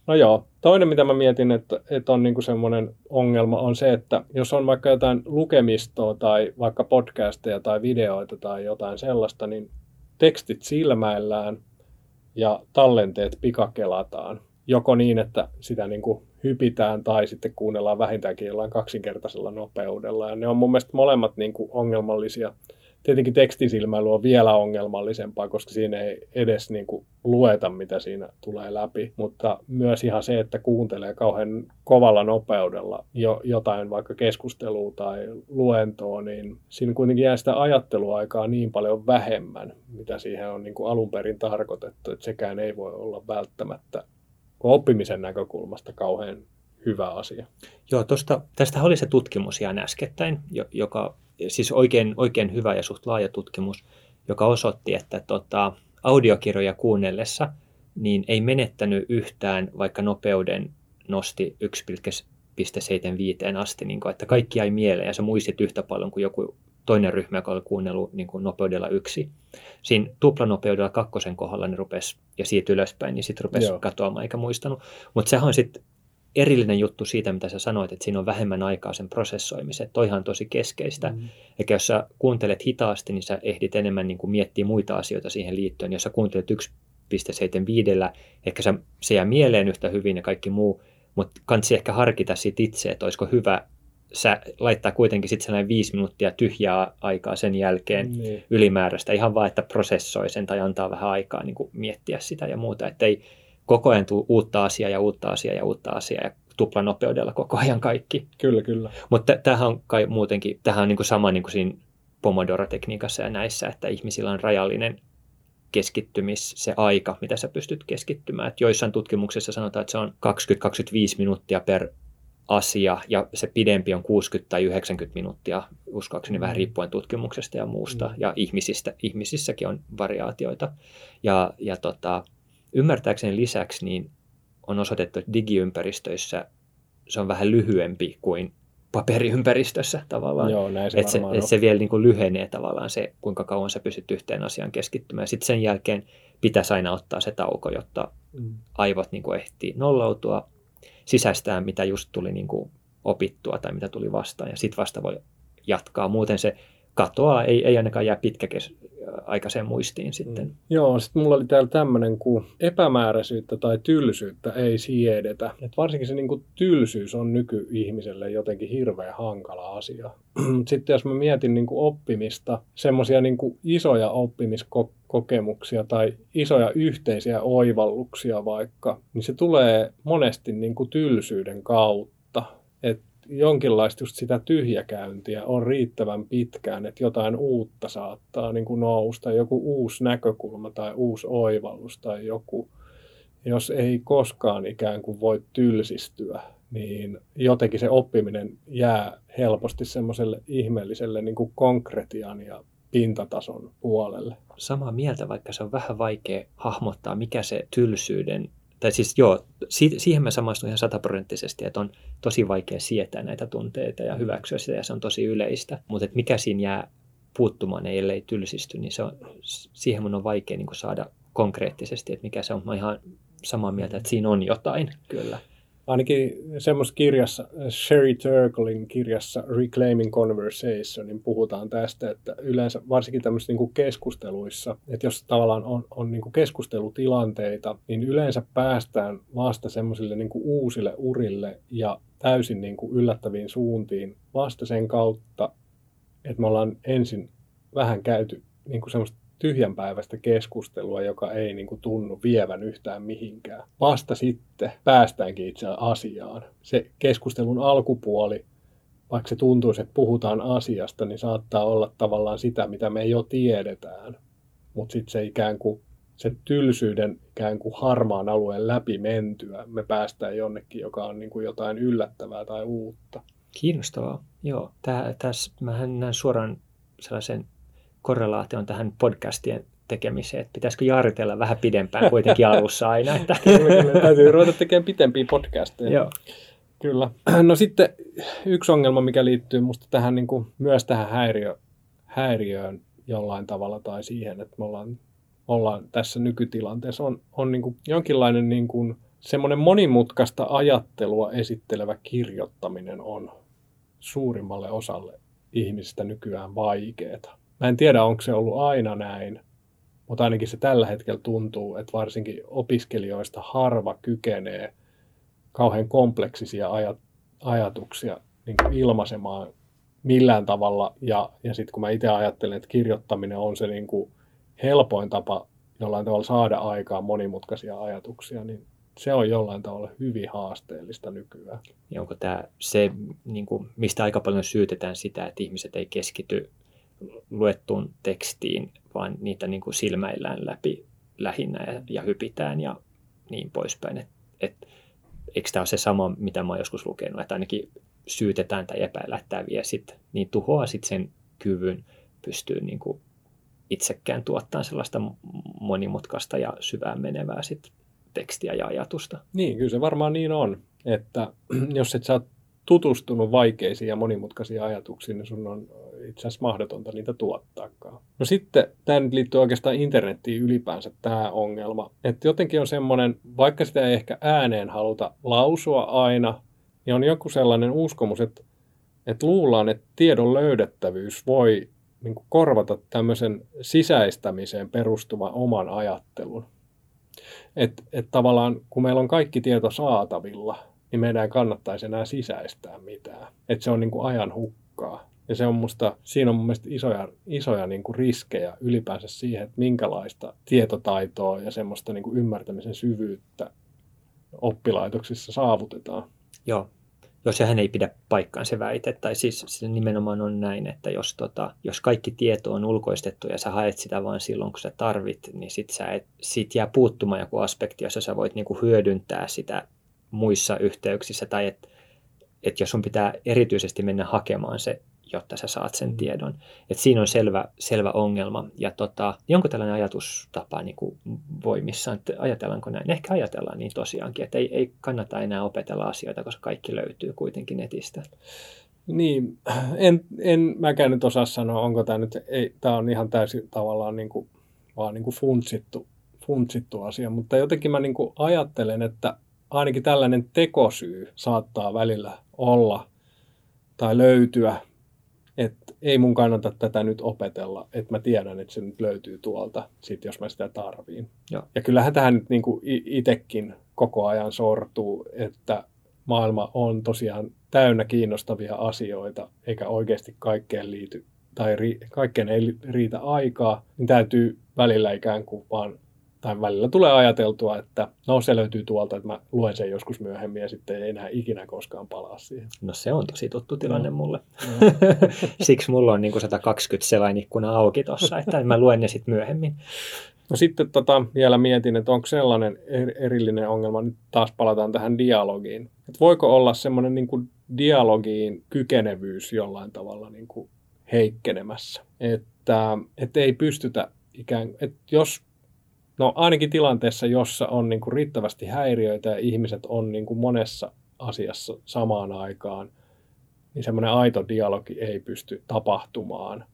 No joo. Toinen, mitä mä mietin, että, että on niin semmoinen ongelma, on se, että jos on vaikka jotain lukemistoa tai vaikka podcasteja tai videoita tai jotain sellaista, niin tekstit silmäillään ja tallenteet pikakelataan. Joko niin, että sitä niin kuin hypitään tai sitten kuunnellaan vähintäänkin jollain kaksinkertaisella nopeudella. Ja ne on mun mielestä molemmat niin kuin ongelmallisia tietenkin tekstisilmäily on vielä ongelmallisempaa, koska siinä ei edes niin kuin lueta, mitä siinä tulee läpi. Mutta myös ihan se, että kuuntelee kauhean kovalla nopeudella jo, jotain vaikka keskustelua tai luentoa, niin siinä kuitenkin jää sitä ajatteluaikaa niin paljon vähemmän, mitä siihen on niin kuin alun perin tarkoitettu, että sekään ei voi olla välttämättä oppimisen näkökulmasta kauhean hyvä asia. Joo, tosta, tästä oli se tutkimus ihan äskettäin, joka siis oikein, oikein hyvä ja suht laaja tutkimus, joka osoitti, että tota, audiokirjoja kuunnellessa niin ei menettänyt yhtään, vaikka nopeuden nosti 1,75 asti, niin kuin, että kaikki jäi mieleen ja sä muistit yhtä paljon kuin joku toinen ryhmä, joka oli kuunnellut niin kuin nopeudella yksi. Siinä tuplanopeudella kakkosen kohdalla ne rupesi, ja siitä ylöspäin, niin sitten rupesi Joo. katoamaan eikä muistanut. Mutta sehän on sitten erillinen juttu siitä, mitä sä sanoit, että siinä on vähemmän aikaa sen prosessoimiseen. Toihan on tosi keskeistä. Mm. Eli jos sä kuuntelet hitaasti, niin sä ehdit enemmän niin kuin miettiä muita asioita siihen liittyen. Jos sä kuuntelet 1,75, ehkä sä, se jää mieleen yhtä hyvin ja kaikki muu, mutta kansi ehkä harkita sit itse, että olisiko hyvä sä laittaa kuitenkin sitten sellainen viisi minuuttia tyhjää aikaa sen jälkeen niin. ylimääräistä, ihan vaan, että prosessoi sen tai antaa vähän aikaa niin kuin miettiä sitä ja muuta, että ei koko ajan tule uutta asiaa ja uutta asiaa ja uutta asiaa ja tuplanopeudella koko ajan kaikki. Kyllä, kyllä. Mutta tämähän on kai muutenkin, tämähän on niin kuin sama niin kuin siinä Pomodoro-tekniikassa ja näissä, että ihmisillä on rajallinen keskittymis, se aika, mitä sä pystyt keskittymään. Et joissain tutkimuksissa sanotaan, että se on 20-25 minuuttia per asia ja se pidempi on 60 tai 90 minuuttia, uskoakseni mm. vähän riippuen tutkimuksesta ja muusta. Mm. Ja ihmisistä, ihmisissäkin on variaatioita. Ja, ja tota, ymmärtääkseni lisäksi niin on osoitettu, että digiympäristöissä se on vähän lyhyempi kuin paperiympäristössä tavallaan. Joo, näin se, että se, että se vielä niin kuin lyhenee tavallaan se, kuinka kauan sä pystyt yhteen asiaan keskittymään. Sitten sen jälkeen pitäisi aina ottaa se tauko, jotta mm. aivot niin kuin ehtii nolloutua, sisäistää, mitä just tuli niin kuin opittua tai mitä tuli vastaan, ja sitten vasta voi jatkaa. Muuten se katoaa, ei, ei ainakaan jää pitkäkes, aikaiseen muistiin sitten. Mm. Joo, sitten mulla oli täällä tämmöinen, kun epämääräisyyttä tai tylsyyttä ei siedetä. Et varsinkin se niin kuin, tylsyys on nykyihmiselle jotenkin hirveän hankala asia. sitten jos mä mietin niin kuin, oppimista, semmoisia niin isoja oppimiskokemuksia tai isoja yhteisiä oivalluksia vaikka, niin se tulee monesti niin kuin, tylsyyden kautta. Että jonkinlaista just sitä tyhjäkäyntiä on riittävän pitkään, että jotain uutta saattaa niin kuin nousta, joku uusi näkökulma tai uusi oivallus tai joku, jos ei koskaan ikään kuin voi tylsistyä, niin jotenkin se oppiminen jää helposti semmoiselle ihmeelliselle niin kuin konkretian ja pintatason puolelle. Samaa mieltä, vaikka se on vähän vaikea hahmottaa, mikä se tylsyyden tai siis joo, si- siihen mä samastun ihan sataprosenttisesti, että on tosi vaikea sietää näitä tunteita ja hyväksyä sitä ja se on tosi yleistä. Mutta mikä siinä jää puuttumaan, ellei tylsisty, niin se on, siihen mun on vaikea niin saada konkreettisesti, että mikä se on. Mä ihan samaa mieltä, että siinä on jotain kyllä ainakin semmoisessa kirjassa, Sherry Turklein kirjassa Reclaiming Conversation, niin puhutaan tästä, että yleensä varsinkin tämmöisissä niin keskusteluissa, että jos tavallaan on, on niin keskustelutilanteita, niin yleensä päästään vasta semmoisille niin uusille urille ja täysin niin kuin yllättäviin suuntiin vasta sen kautta, että me ollaan ensin vähän käyty niin kuin semmoista tyhjänpäiväistä keskustelua, joka ei niin kuin, tunnu vievän yhtään mihinkään. Vasta sitten päästäänkin itse asiaan. Se keskustelun alkupuoli, vaikka se tuntuisi, että puhutaan asiasta, niin saattaa olla tavallaan sitä, mitä me jo tiedetään. Mutta sitten se ikään kuin se tylsyyden ikään kuin harmaan alueen läpi mentyä, me päästään jonnekin, joka on niin kuin jotain yllättävää tai uutta. Kiinnostavaa. Joo, tässä mä näen suoraan sellaisen korrelaation tähän podcastien tekemiseen, että pitäisikö jaaritella vähän pidempään kuitenkin alussa aina. Että... täytyy ruveta tekemään pitempiä podcasteja. Joo. Kyllä. No sitten yksi ongelma, mikä liittyy musta tähän niin kuin, myös tähän häiriö, häiriöön jollain tavalla tai siihen, että me ollaan, ollaan tässä nykytilanteessa, on, on niin kuin jonkinlainen niin kuin, semmoinen monimutkaista ajattelua esittelevä kirjoittaminen on suurimmalle osalle ihmisistä nykyään vaikeaa. Mä en tiedä, onko se ollut aina näin, mutta ainakin se tällä hetkellä tuntuu, että varsinkin opiskelijoista harva kykenee kauhean kompleksisia ajat, ajatuksia niin ilmaisemaan millään tavalla. Ja, ja sitten kun mä itse ajattelen, että kirjoittaminen on se niin kuin helpoin tapa jollain tavalla saada aikaan monimutkaisia ajatuksia, niin se on jollain tavalla hyvin haasteellista nykyään. Ja onko tämä se, niin kuin, mistä aika paljon syytetään sitä, että ihmiset ei keskity luettuun tekstiin, vaan niitä niin kuin silmäillään läpi lähinnä ja, ja hypitään ja niin poispäin. Et, et, eikö tämä ole se sama, mitä mä oon joskus lukenut, että ainakin syytetään tai epäillä, että tämä vie sit, niin tuhoaa sit sen kyvyn pystyy niin kuin itsekään tuottaa sellaista monimutkaista ja syvään menevää sit tekstiä ja ajatusta. Niin, kyllä se varmaan niin on, että jos et sä tutustunut vaikeisiin ja monimutkaisiin ajatuksiin, niin sun on itse asiassa mahdotonta niitä tuottaakaan. No sitten tämä nyt liittyy oikeastaan internettiin ylipäänsä tämä ongelma, että jotenkin on semmoinen, vaikka sitä ei ehkä ääneen haluta lausua aina, niin on joku sellainen uskomus, että, että luullaan, että tiedon löydettävyys voi niin kuin korvata tämmöisen sisäistämiseen perustuvan oman ajattelun. Että et tavallaan kun meillä on kaikki tieto saatavilla, niin meidän ei kannattaisi enää sisäistää mitään. Että se on niin kuin ajan hukkaa. Ja se on musta, siinä on mun mielestä isoja, isoja niin kuin riskejä ylipäänsä siihen, että minkälaista tietotaitoa ja semmoista niin kuin ymmärtämisen syvyyttä oppilaitoksissa saavutetaan. Joo, jos sehän ei pidä paikkaan se väite, tai siis se nimenomaan on näin, että jos, tota, jos kaikki tieto on ulkoistettu ja sä haet sitä vain silloin, kun sä tarvit, niin sit, sä et, sit jää puuttumaan joku aspekti, jossa sä voit niinku hyödyntää sitä muissa yhteyksissä, tai että et jos sun pitää erityisesti mennä hakemaan se jotta sä saat sen tiedon. Et siinä on selvä, selvä ongelma. Ja tota, niin tällainen ajatustapa niin kuin voimissaan, että ajatellaanko näin? Ehkä ajatellaan niin tosiaankin, että ei, ei kannata enää opetella asioita, koska kaikki löytyy kuitenkin netistä. Niin, en, en mäkään nyt osaa sanoa, onko tämä nyt, ei, tämä on ihan täysin tavallaan niin kuin, vaan niin kuin funtsittu, funtsittu asia, mutta jotenkin mä niin kuin ajattelen, että ainakin tällainen tekosyy saattaa välillä olla tai löytyä ei mun kannata tätä nyt opetella, että mä tiedän, että se nyt löytyy tuolta, sit jos mä sitä tarviin. Ja, ja kyllähän tähän nyt niin itsekin koko ajan sortuu, että maailma on tosiaan täynnä kiinnostavia asioita, eikä oikeasti kaikkeen liity, tai ri, kaikkeen ei riitä aikaa, niin täytyy välillä ikään kuin vaan tai välillä tulee ajateltua, että no se löytyy tuolta, että mä luen sen joskus myöhemmin ja sitten ei enää ikinä koskaan palaa siihen. No se on tosi tuttu tilanne no. mulle. No. Siksi mulla on niin kuin 120 selain ikkuna auki tuossa, että mä luen ne sitten myöhemmin. No sitten tota, vielä mietin, että onko sellainen erillinen ongelma, nyt taas palataan tähän dialogiin. Että voiko olla semmoinen niin kuin dialogiin kykenevyys jollain tavalla niin kuin heikkenemässä? Että, että ei pystytä ikään että jos No ainakin tilanteessa, jossa on niin kuin riittävästi häiriöitä ja ihmiset on niin kuin monessa asiassa samaan aikaan, niin semmoinen aito dialogi ei pysty tapahtumaan,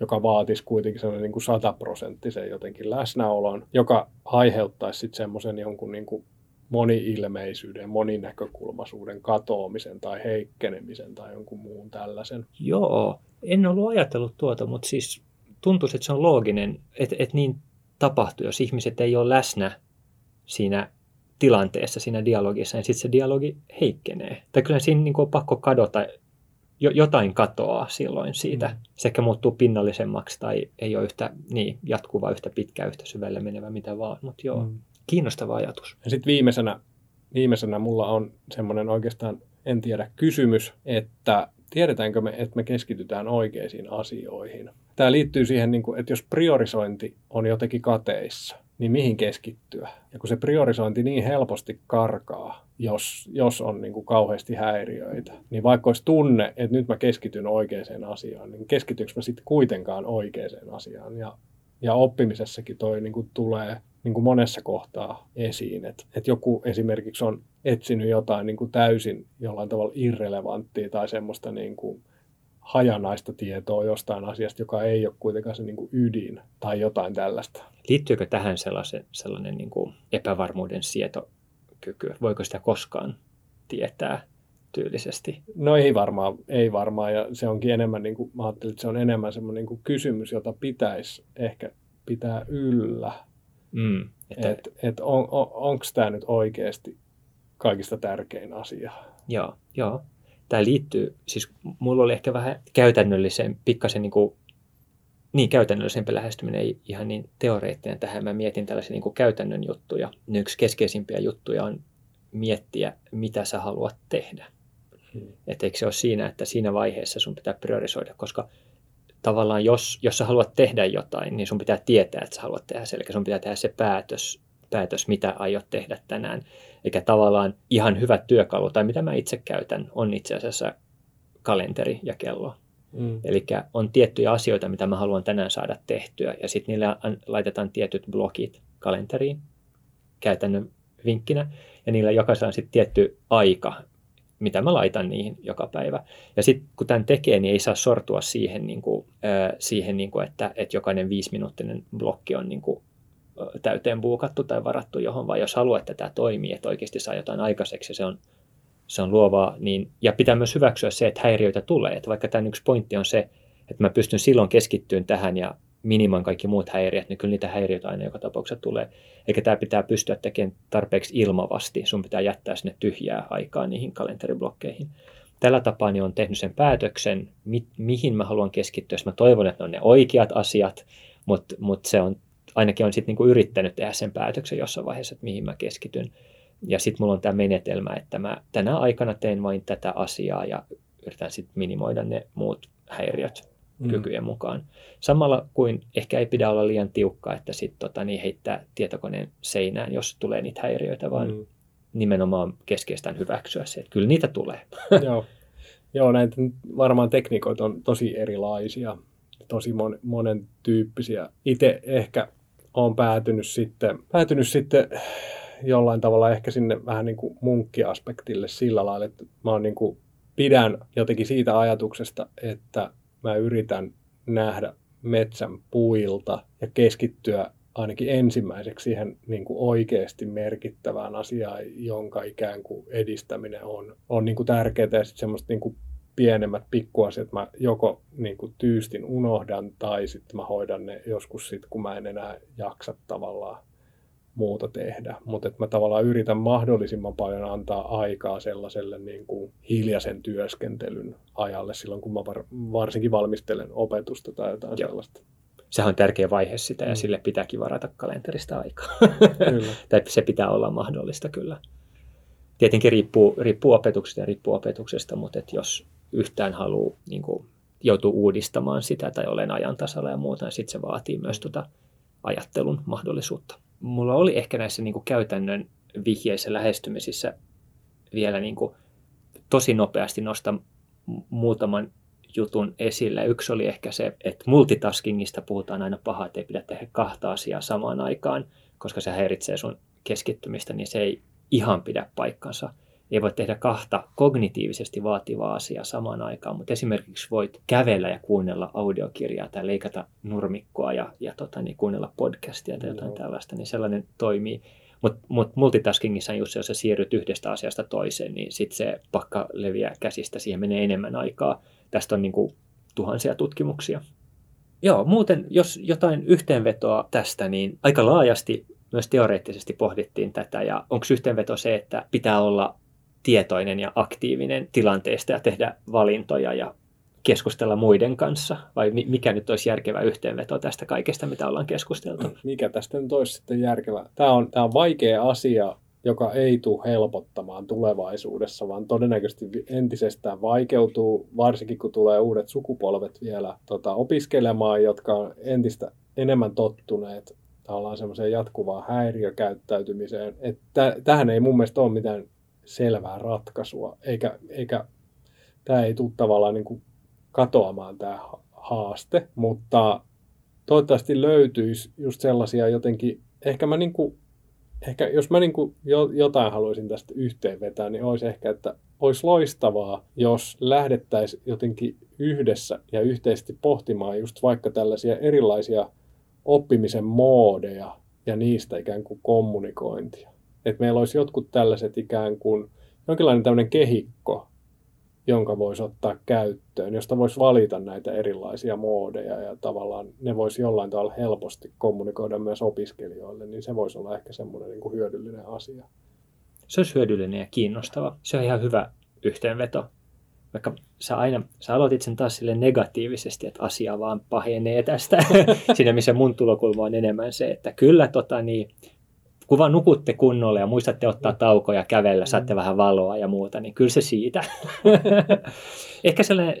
joka vaatisi kuitenkin semmoinen niin kuin sataprosenttisen jotenkin läsnäolon, joka aiheuttaisi sitten semmoisen jonkun niin kuin moni-ilmeisyyden, moninäkökulmaisuuden katoamisen tai heikkenemisen tai jonkun muun tällaisen. Joo, en ollut ajatellut tuota, mutta siis tuntuisi, että se on looginen, että, että niin tapahtuu, jos ihmiset ei ole läsnä siinä tilanteessa, siinä dialogissa, niin sitten se dialogi heikkenee. Tai kyllä siinä niin on pakko kadota, jotain katoaa silloin siitä. Mm. Se ehkä muuttuu pinnallisemmaksi tai ei ole yhtä niin, jatkuva, yhtä pitkä, yhtä syvälle menevä, mitä vaan. Mutta joo, mm. kiinnostava ajatus. Ja sitten viimeisenä, viimeisenä mulla on semmoinen oikeastaan, en tiedä, kysymys, että tiedetäänkö me, että me keskitytään oikeisiin asioihin. Tämä liittyy siihen, niin että jos priorisointi on jotenkin kateissa, niin mihin keskittyä? Ja kun se priorisointi niin helposti karkaa, jos, jos on niin kuin kauheasti häiriöitä, niin vaikka olisi tunne, että nyt mä keskityn oikeaan asiaan, niin keskitynkö mä sitten kuitenkaan oikeaan asiaan? Ja, ja oppimisessakin toi niin kuin tulee niin kuin monessa kohtaa esiin, että, että joku esimerkiksi on etsinyt jotain niin kuin täysin jollain tavalla irrelevanttia tai semmoista niin kuin hajanaista tietoa jostain asiasta, joka ei ole kuitenkaan se niin kuin ydin tai jotain tällaista. Liittyykö tähän sellainen, sellainen niin kuin epävarmuuden sietokyky? Voiko sitä koskaan tietää tyylisesti? No ei varmaan, ei varmaan ja se onkin enemmän, niin kuin, mä ajattelin, että se on enemmän semmoinen niin kuin kysymys, jota pitäisi ehkä pitää yllä. Mm, että et, et on, on, onko tämä nyt oikeasti kaikista tärkein asia? Joo, joo tämä liittyy, siis mulla oli ehkä vähän käytännöllisen, pikkasen niin kuin, niin käytännöllisempi lähestyminen, ei ihan niin teoreettinen tähän. Mä mietin tällaisia niin kuin käytännön juttuja. Yksi keskeisimpiä juttuja on miettiä, mitä sä haluat tehdä. Hmm. Että eikö se ole siinä, että siinä vaiheessa sun pitää priorisoida, koska tavallaan jos, jos sä haluat tehdä jotain, niin sun pitää tietää, että sä haluat tehdä se. Eli sun pitää tehdä se päätös, päätös mitä aiot tehdä tänään. Eikä tavallaan ihan hyvä työkalu, tai mitä mä itse käytän, on itse asiassa kalenteri ja kello. Mm. Eli on tiettyjä asioita, mitä mä haluan tänään saada tehtyä, ja sitten niille laitetaan tietyt blokit kalenteriin käytännön vinkkinä, ja niillä jokaisella on sitten tietty aika, mitä mä laitan niihin joka päivä. Ja sitten kun tämän tekee, niin ei saa sortua siihen, niin kuin, äh, siihen niin kuin, että, että jokainen viisiminuuttinen blokki on niin kuin, täyteen buukattu tai varattu johon, vaan jos haluaa, että tämä toimii, että oikeasti saa jotain aikaiseksi se on, se on luovaa, niin, ja pitää myös hyväksyä se, että häiriöitä tulee. Että vaikka tämän yksi pointti on se, että mä pystyn silloin keskittymään tähän ja minimaan kaikki muut häiriöt, niin kyllä niitä häiriöitä aina joka tapauksessa tulee. Eikä tämä pitää pystyä tekemään tarpeeksi ilmavasti. Sun pitää jättää sinne tyhjää aikaa niihin kalenteriblokkeihin. Tällä tapaa niin on tehnyt sen päätöksen, mi- mihin mä haluan keskittyä. Mä toivon, että ne on ne oikeat asiat, mutta mut se on, ainakin on sitten niinku yrittänyt tehdä sen päätöksen jossain vaiheessa, että mihin mä keskityn. Ja sitten mulla on tämä menetelmä, että mä tänä aikana teen vain tätä asiaa ja yritän sitten minimoida ne muut häiriöt mm. kykyjen mukaan. Samalla kuin ehkä ei pidä olla liian tiukka, että sitten tota, niin heittää tietokoneen seinään, jos tulee niitä häiriöitä, vaan mm. nimenomaan keskeistään hyväksyä se, että kyllä niitä tulee. Joo. Joo, näitä varmaan tekniikoita on tosi erilaisia, tosi mon, monen tyyppisiä. Itse ehkä olen päätynyt sitten, päätynyt sitten jollain tavalla ehkä sinne vähän niin kuin munkkiaspektille sillä lailla, että mä oon niin kuin pidän jotenkin siitä ajatuksesta, että mä yritän nähdä metsän puilta ja keskittyä ainakin ensimmäiseksi siihen niin kuin oikeasti merkittävään asiaan, jonka ikään kuin edistäminen on, on niin kuin tärkeää ja sitten semmoista niin kuin pienemmät pikkuasiat mä joko niin kuin tyystin unohdan tai sitten mä hoidan ne joskus sitten, kun mä en enää jaksa tavallaan muuta tehdä. Mutta mä tavallaan yritän mahdollisimman paljon antaa aikaa sellaiselle niin kuin hiljaisen työskentelyn ajalle silloin, kun mä var, varsinkin valmistelen opetusta tai jotain Joo. sellaista. Sehän on tärkeä vaihe sitä ja mm. sille pitääkin varata kalenterista aikaa. Kyllä. tai se pitää olla mahdollista kyllä. Tietenkin riippuu, riippuu opetuksesta ja riippuu opetuksesta, mutta et jos yhtään haluaa niin kuin, uudistamaan sitä tai olen ajan tasalla ja muuta, niin sitten se vaatii myös tuota ajattelun mahdollisuutta mulla oli ehkä näissä niin kuin käytännön vihjeissä lähestymisissä vielä niin kuin tosi nopeasti nostaa muutaman jutun esille. Yksi oli ehkä se, että multitaskingista puhutaan aina pahaa, että ei pidä tehdä kahta asiaa samaan aikaan, koska se häiritsee sun keskittymistä, niin se ei ihan pidä paikkansa ei voi tehdä kahta kognitiivisesti vaativaa asiaa samaan aikaan, mutta esimerkiksi voit kävellä ja kuunnella audiokirjaa tai leikata nurmikkoa ja, ja tota, niin kuunnella podcastia tai jotain no. tällaista, niin sellainen toimii. Mutta mut multitaskingissa just jos sä siirryt yhdestä asiasta toiseen, niin sitten se pakka leviää käsistä, siihen menee enemmän aikaa. Tästä on niin kuin tuhansia tutkimuksia. Joo, muuten jos jotain yhteenvetoa tästä, niin aika laajasti myös teoreettisesti pohdittiin tätä ja onko yhteenveto se, että pitää olla tietoinen ja aktiivinen tilanteesta ja tehdä valintoja ja keskustella muiden kanssa? Vai mikä nyt olisi järkevä yhteenveto tästä kaikesta, mitä ollaan keskusteltu? Mikä tästä nyt olisi sitten järkevä? Tämä on, tämä on vaikea asia, joka ei tule helpottamaan tulevaisuudessa, vaan todennäköisesti entisestään vaikeutuu, varsinkin kun tulee uudet sukupolvet vielä tota, opiskelemaan, jotka on entistä enemmän tottuneet tavallaan semmoiseen jatkuvaan häiriökäyttäytymiseen. Että tähän ei mun mielestä ole mitään selvää ratkaisua, eikä, eikä tämä ei tule tavallaan niin kuin katoamaan tämä haaste, mutta toivottavasti löytyisi just sellaisia jotenkin, ehkä mä niin kuin, ehkä jos mä niin kuin jotain haluaisin tästä yhteenvetää, niin olisi ehkä, että olisi loistavaa, jos lähdettäisiin jotenkin yhdessä ja yhteisesti pohtimaan just vaikka tällaisia erilaisia oppimisen moodeja ja niistä ikään kuin kommunikointia. Että meillä olisi jotkut tällaiset ikään kuin jonkinlainen tämmöinen kehikko, jonka voisi ottaa käyttöön, josta voisi valita näitä erilaisia moodeja ja tavallaan ne voisi jollain tavalla helposti kommunikoida myös opiskelijoille, niin se voisi olla ehkä semmoinen niin kuin hyödyllinen asia. Se olisi hyödyllinen ja kiinnostava. Se on ihan hyvä yhteenveto. Vaikka sä aina, sä aloitit sen taas sille negatiivisesti, että asia vaan pahenee tästä. Siinä missä mun tulokulma on enemmän se, että kyllä tota, niin, kun vaan nukutte kunnolla ja muistatte ottaa taukoja, kävellä, saatte mm. vähän valoa ja muuta, niin kyllä se siitä. Ehkä sellainen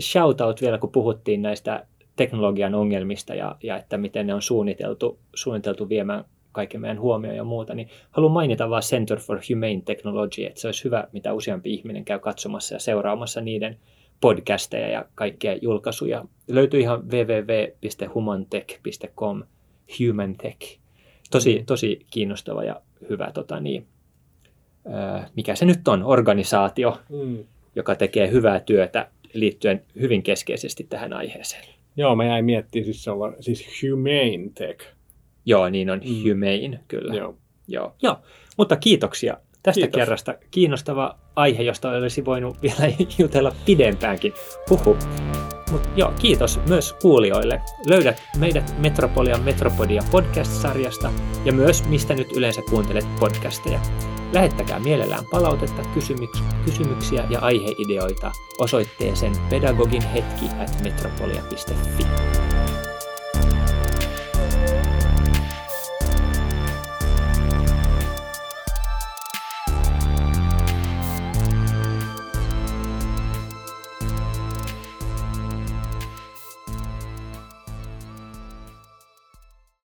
shoutout vielä, kun puhuttiin näistä teknologian ongelmista ja, ja että miten ne on suunniteltu, suunniteltu viemään kaiken meidän huomioon ja muuta, niin haluan mainita vain Center for Humane Technology, että se olisi hyvä, mitä useampi ihminen käy katsomassa ja seuraamassa niiden podcasteja ja kaikkia julkaisuja. Löytyy ihan www.humantech.com, Human Tech, tosi, tosi kiinnostava ja hyvä tota, niin, mikä se nyt on, organisaatio, Mm. joka tekee hyvää työtä liittyen hyvin keskeisesti tähän aiheeseen. Joo, mä jäin miettimään, siis se on siis Humane Tech. Joo, niin on Mm. humane, kyllä. Joo. Joo. Joo. Mutta kiitoksia tästä Kiitos. kerrasta. Kiinnostava aihe, josta olisi voinut vielä jutella pidempäänkin. Huhu. Mut joo, kiitos myös kuulijoille. Löydät meidät Metropolia Metropodia podcast-sarjasta ja myös mistä nyt yleensä kuuntelet podcasteja. Lähettäkää mielellään palautetta, kysymyks- kysymyksiä ja aiheideoita osoitteeseen pedagoginhetki at metropolia.fi.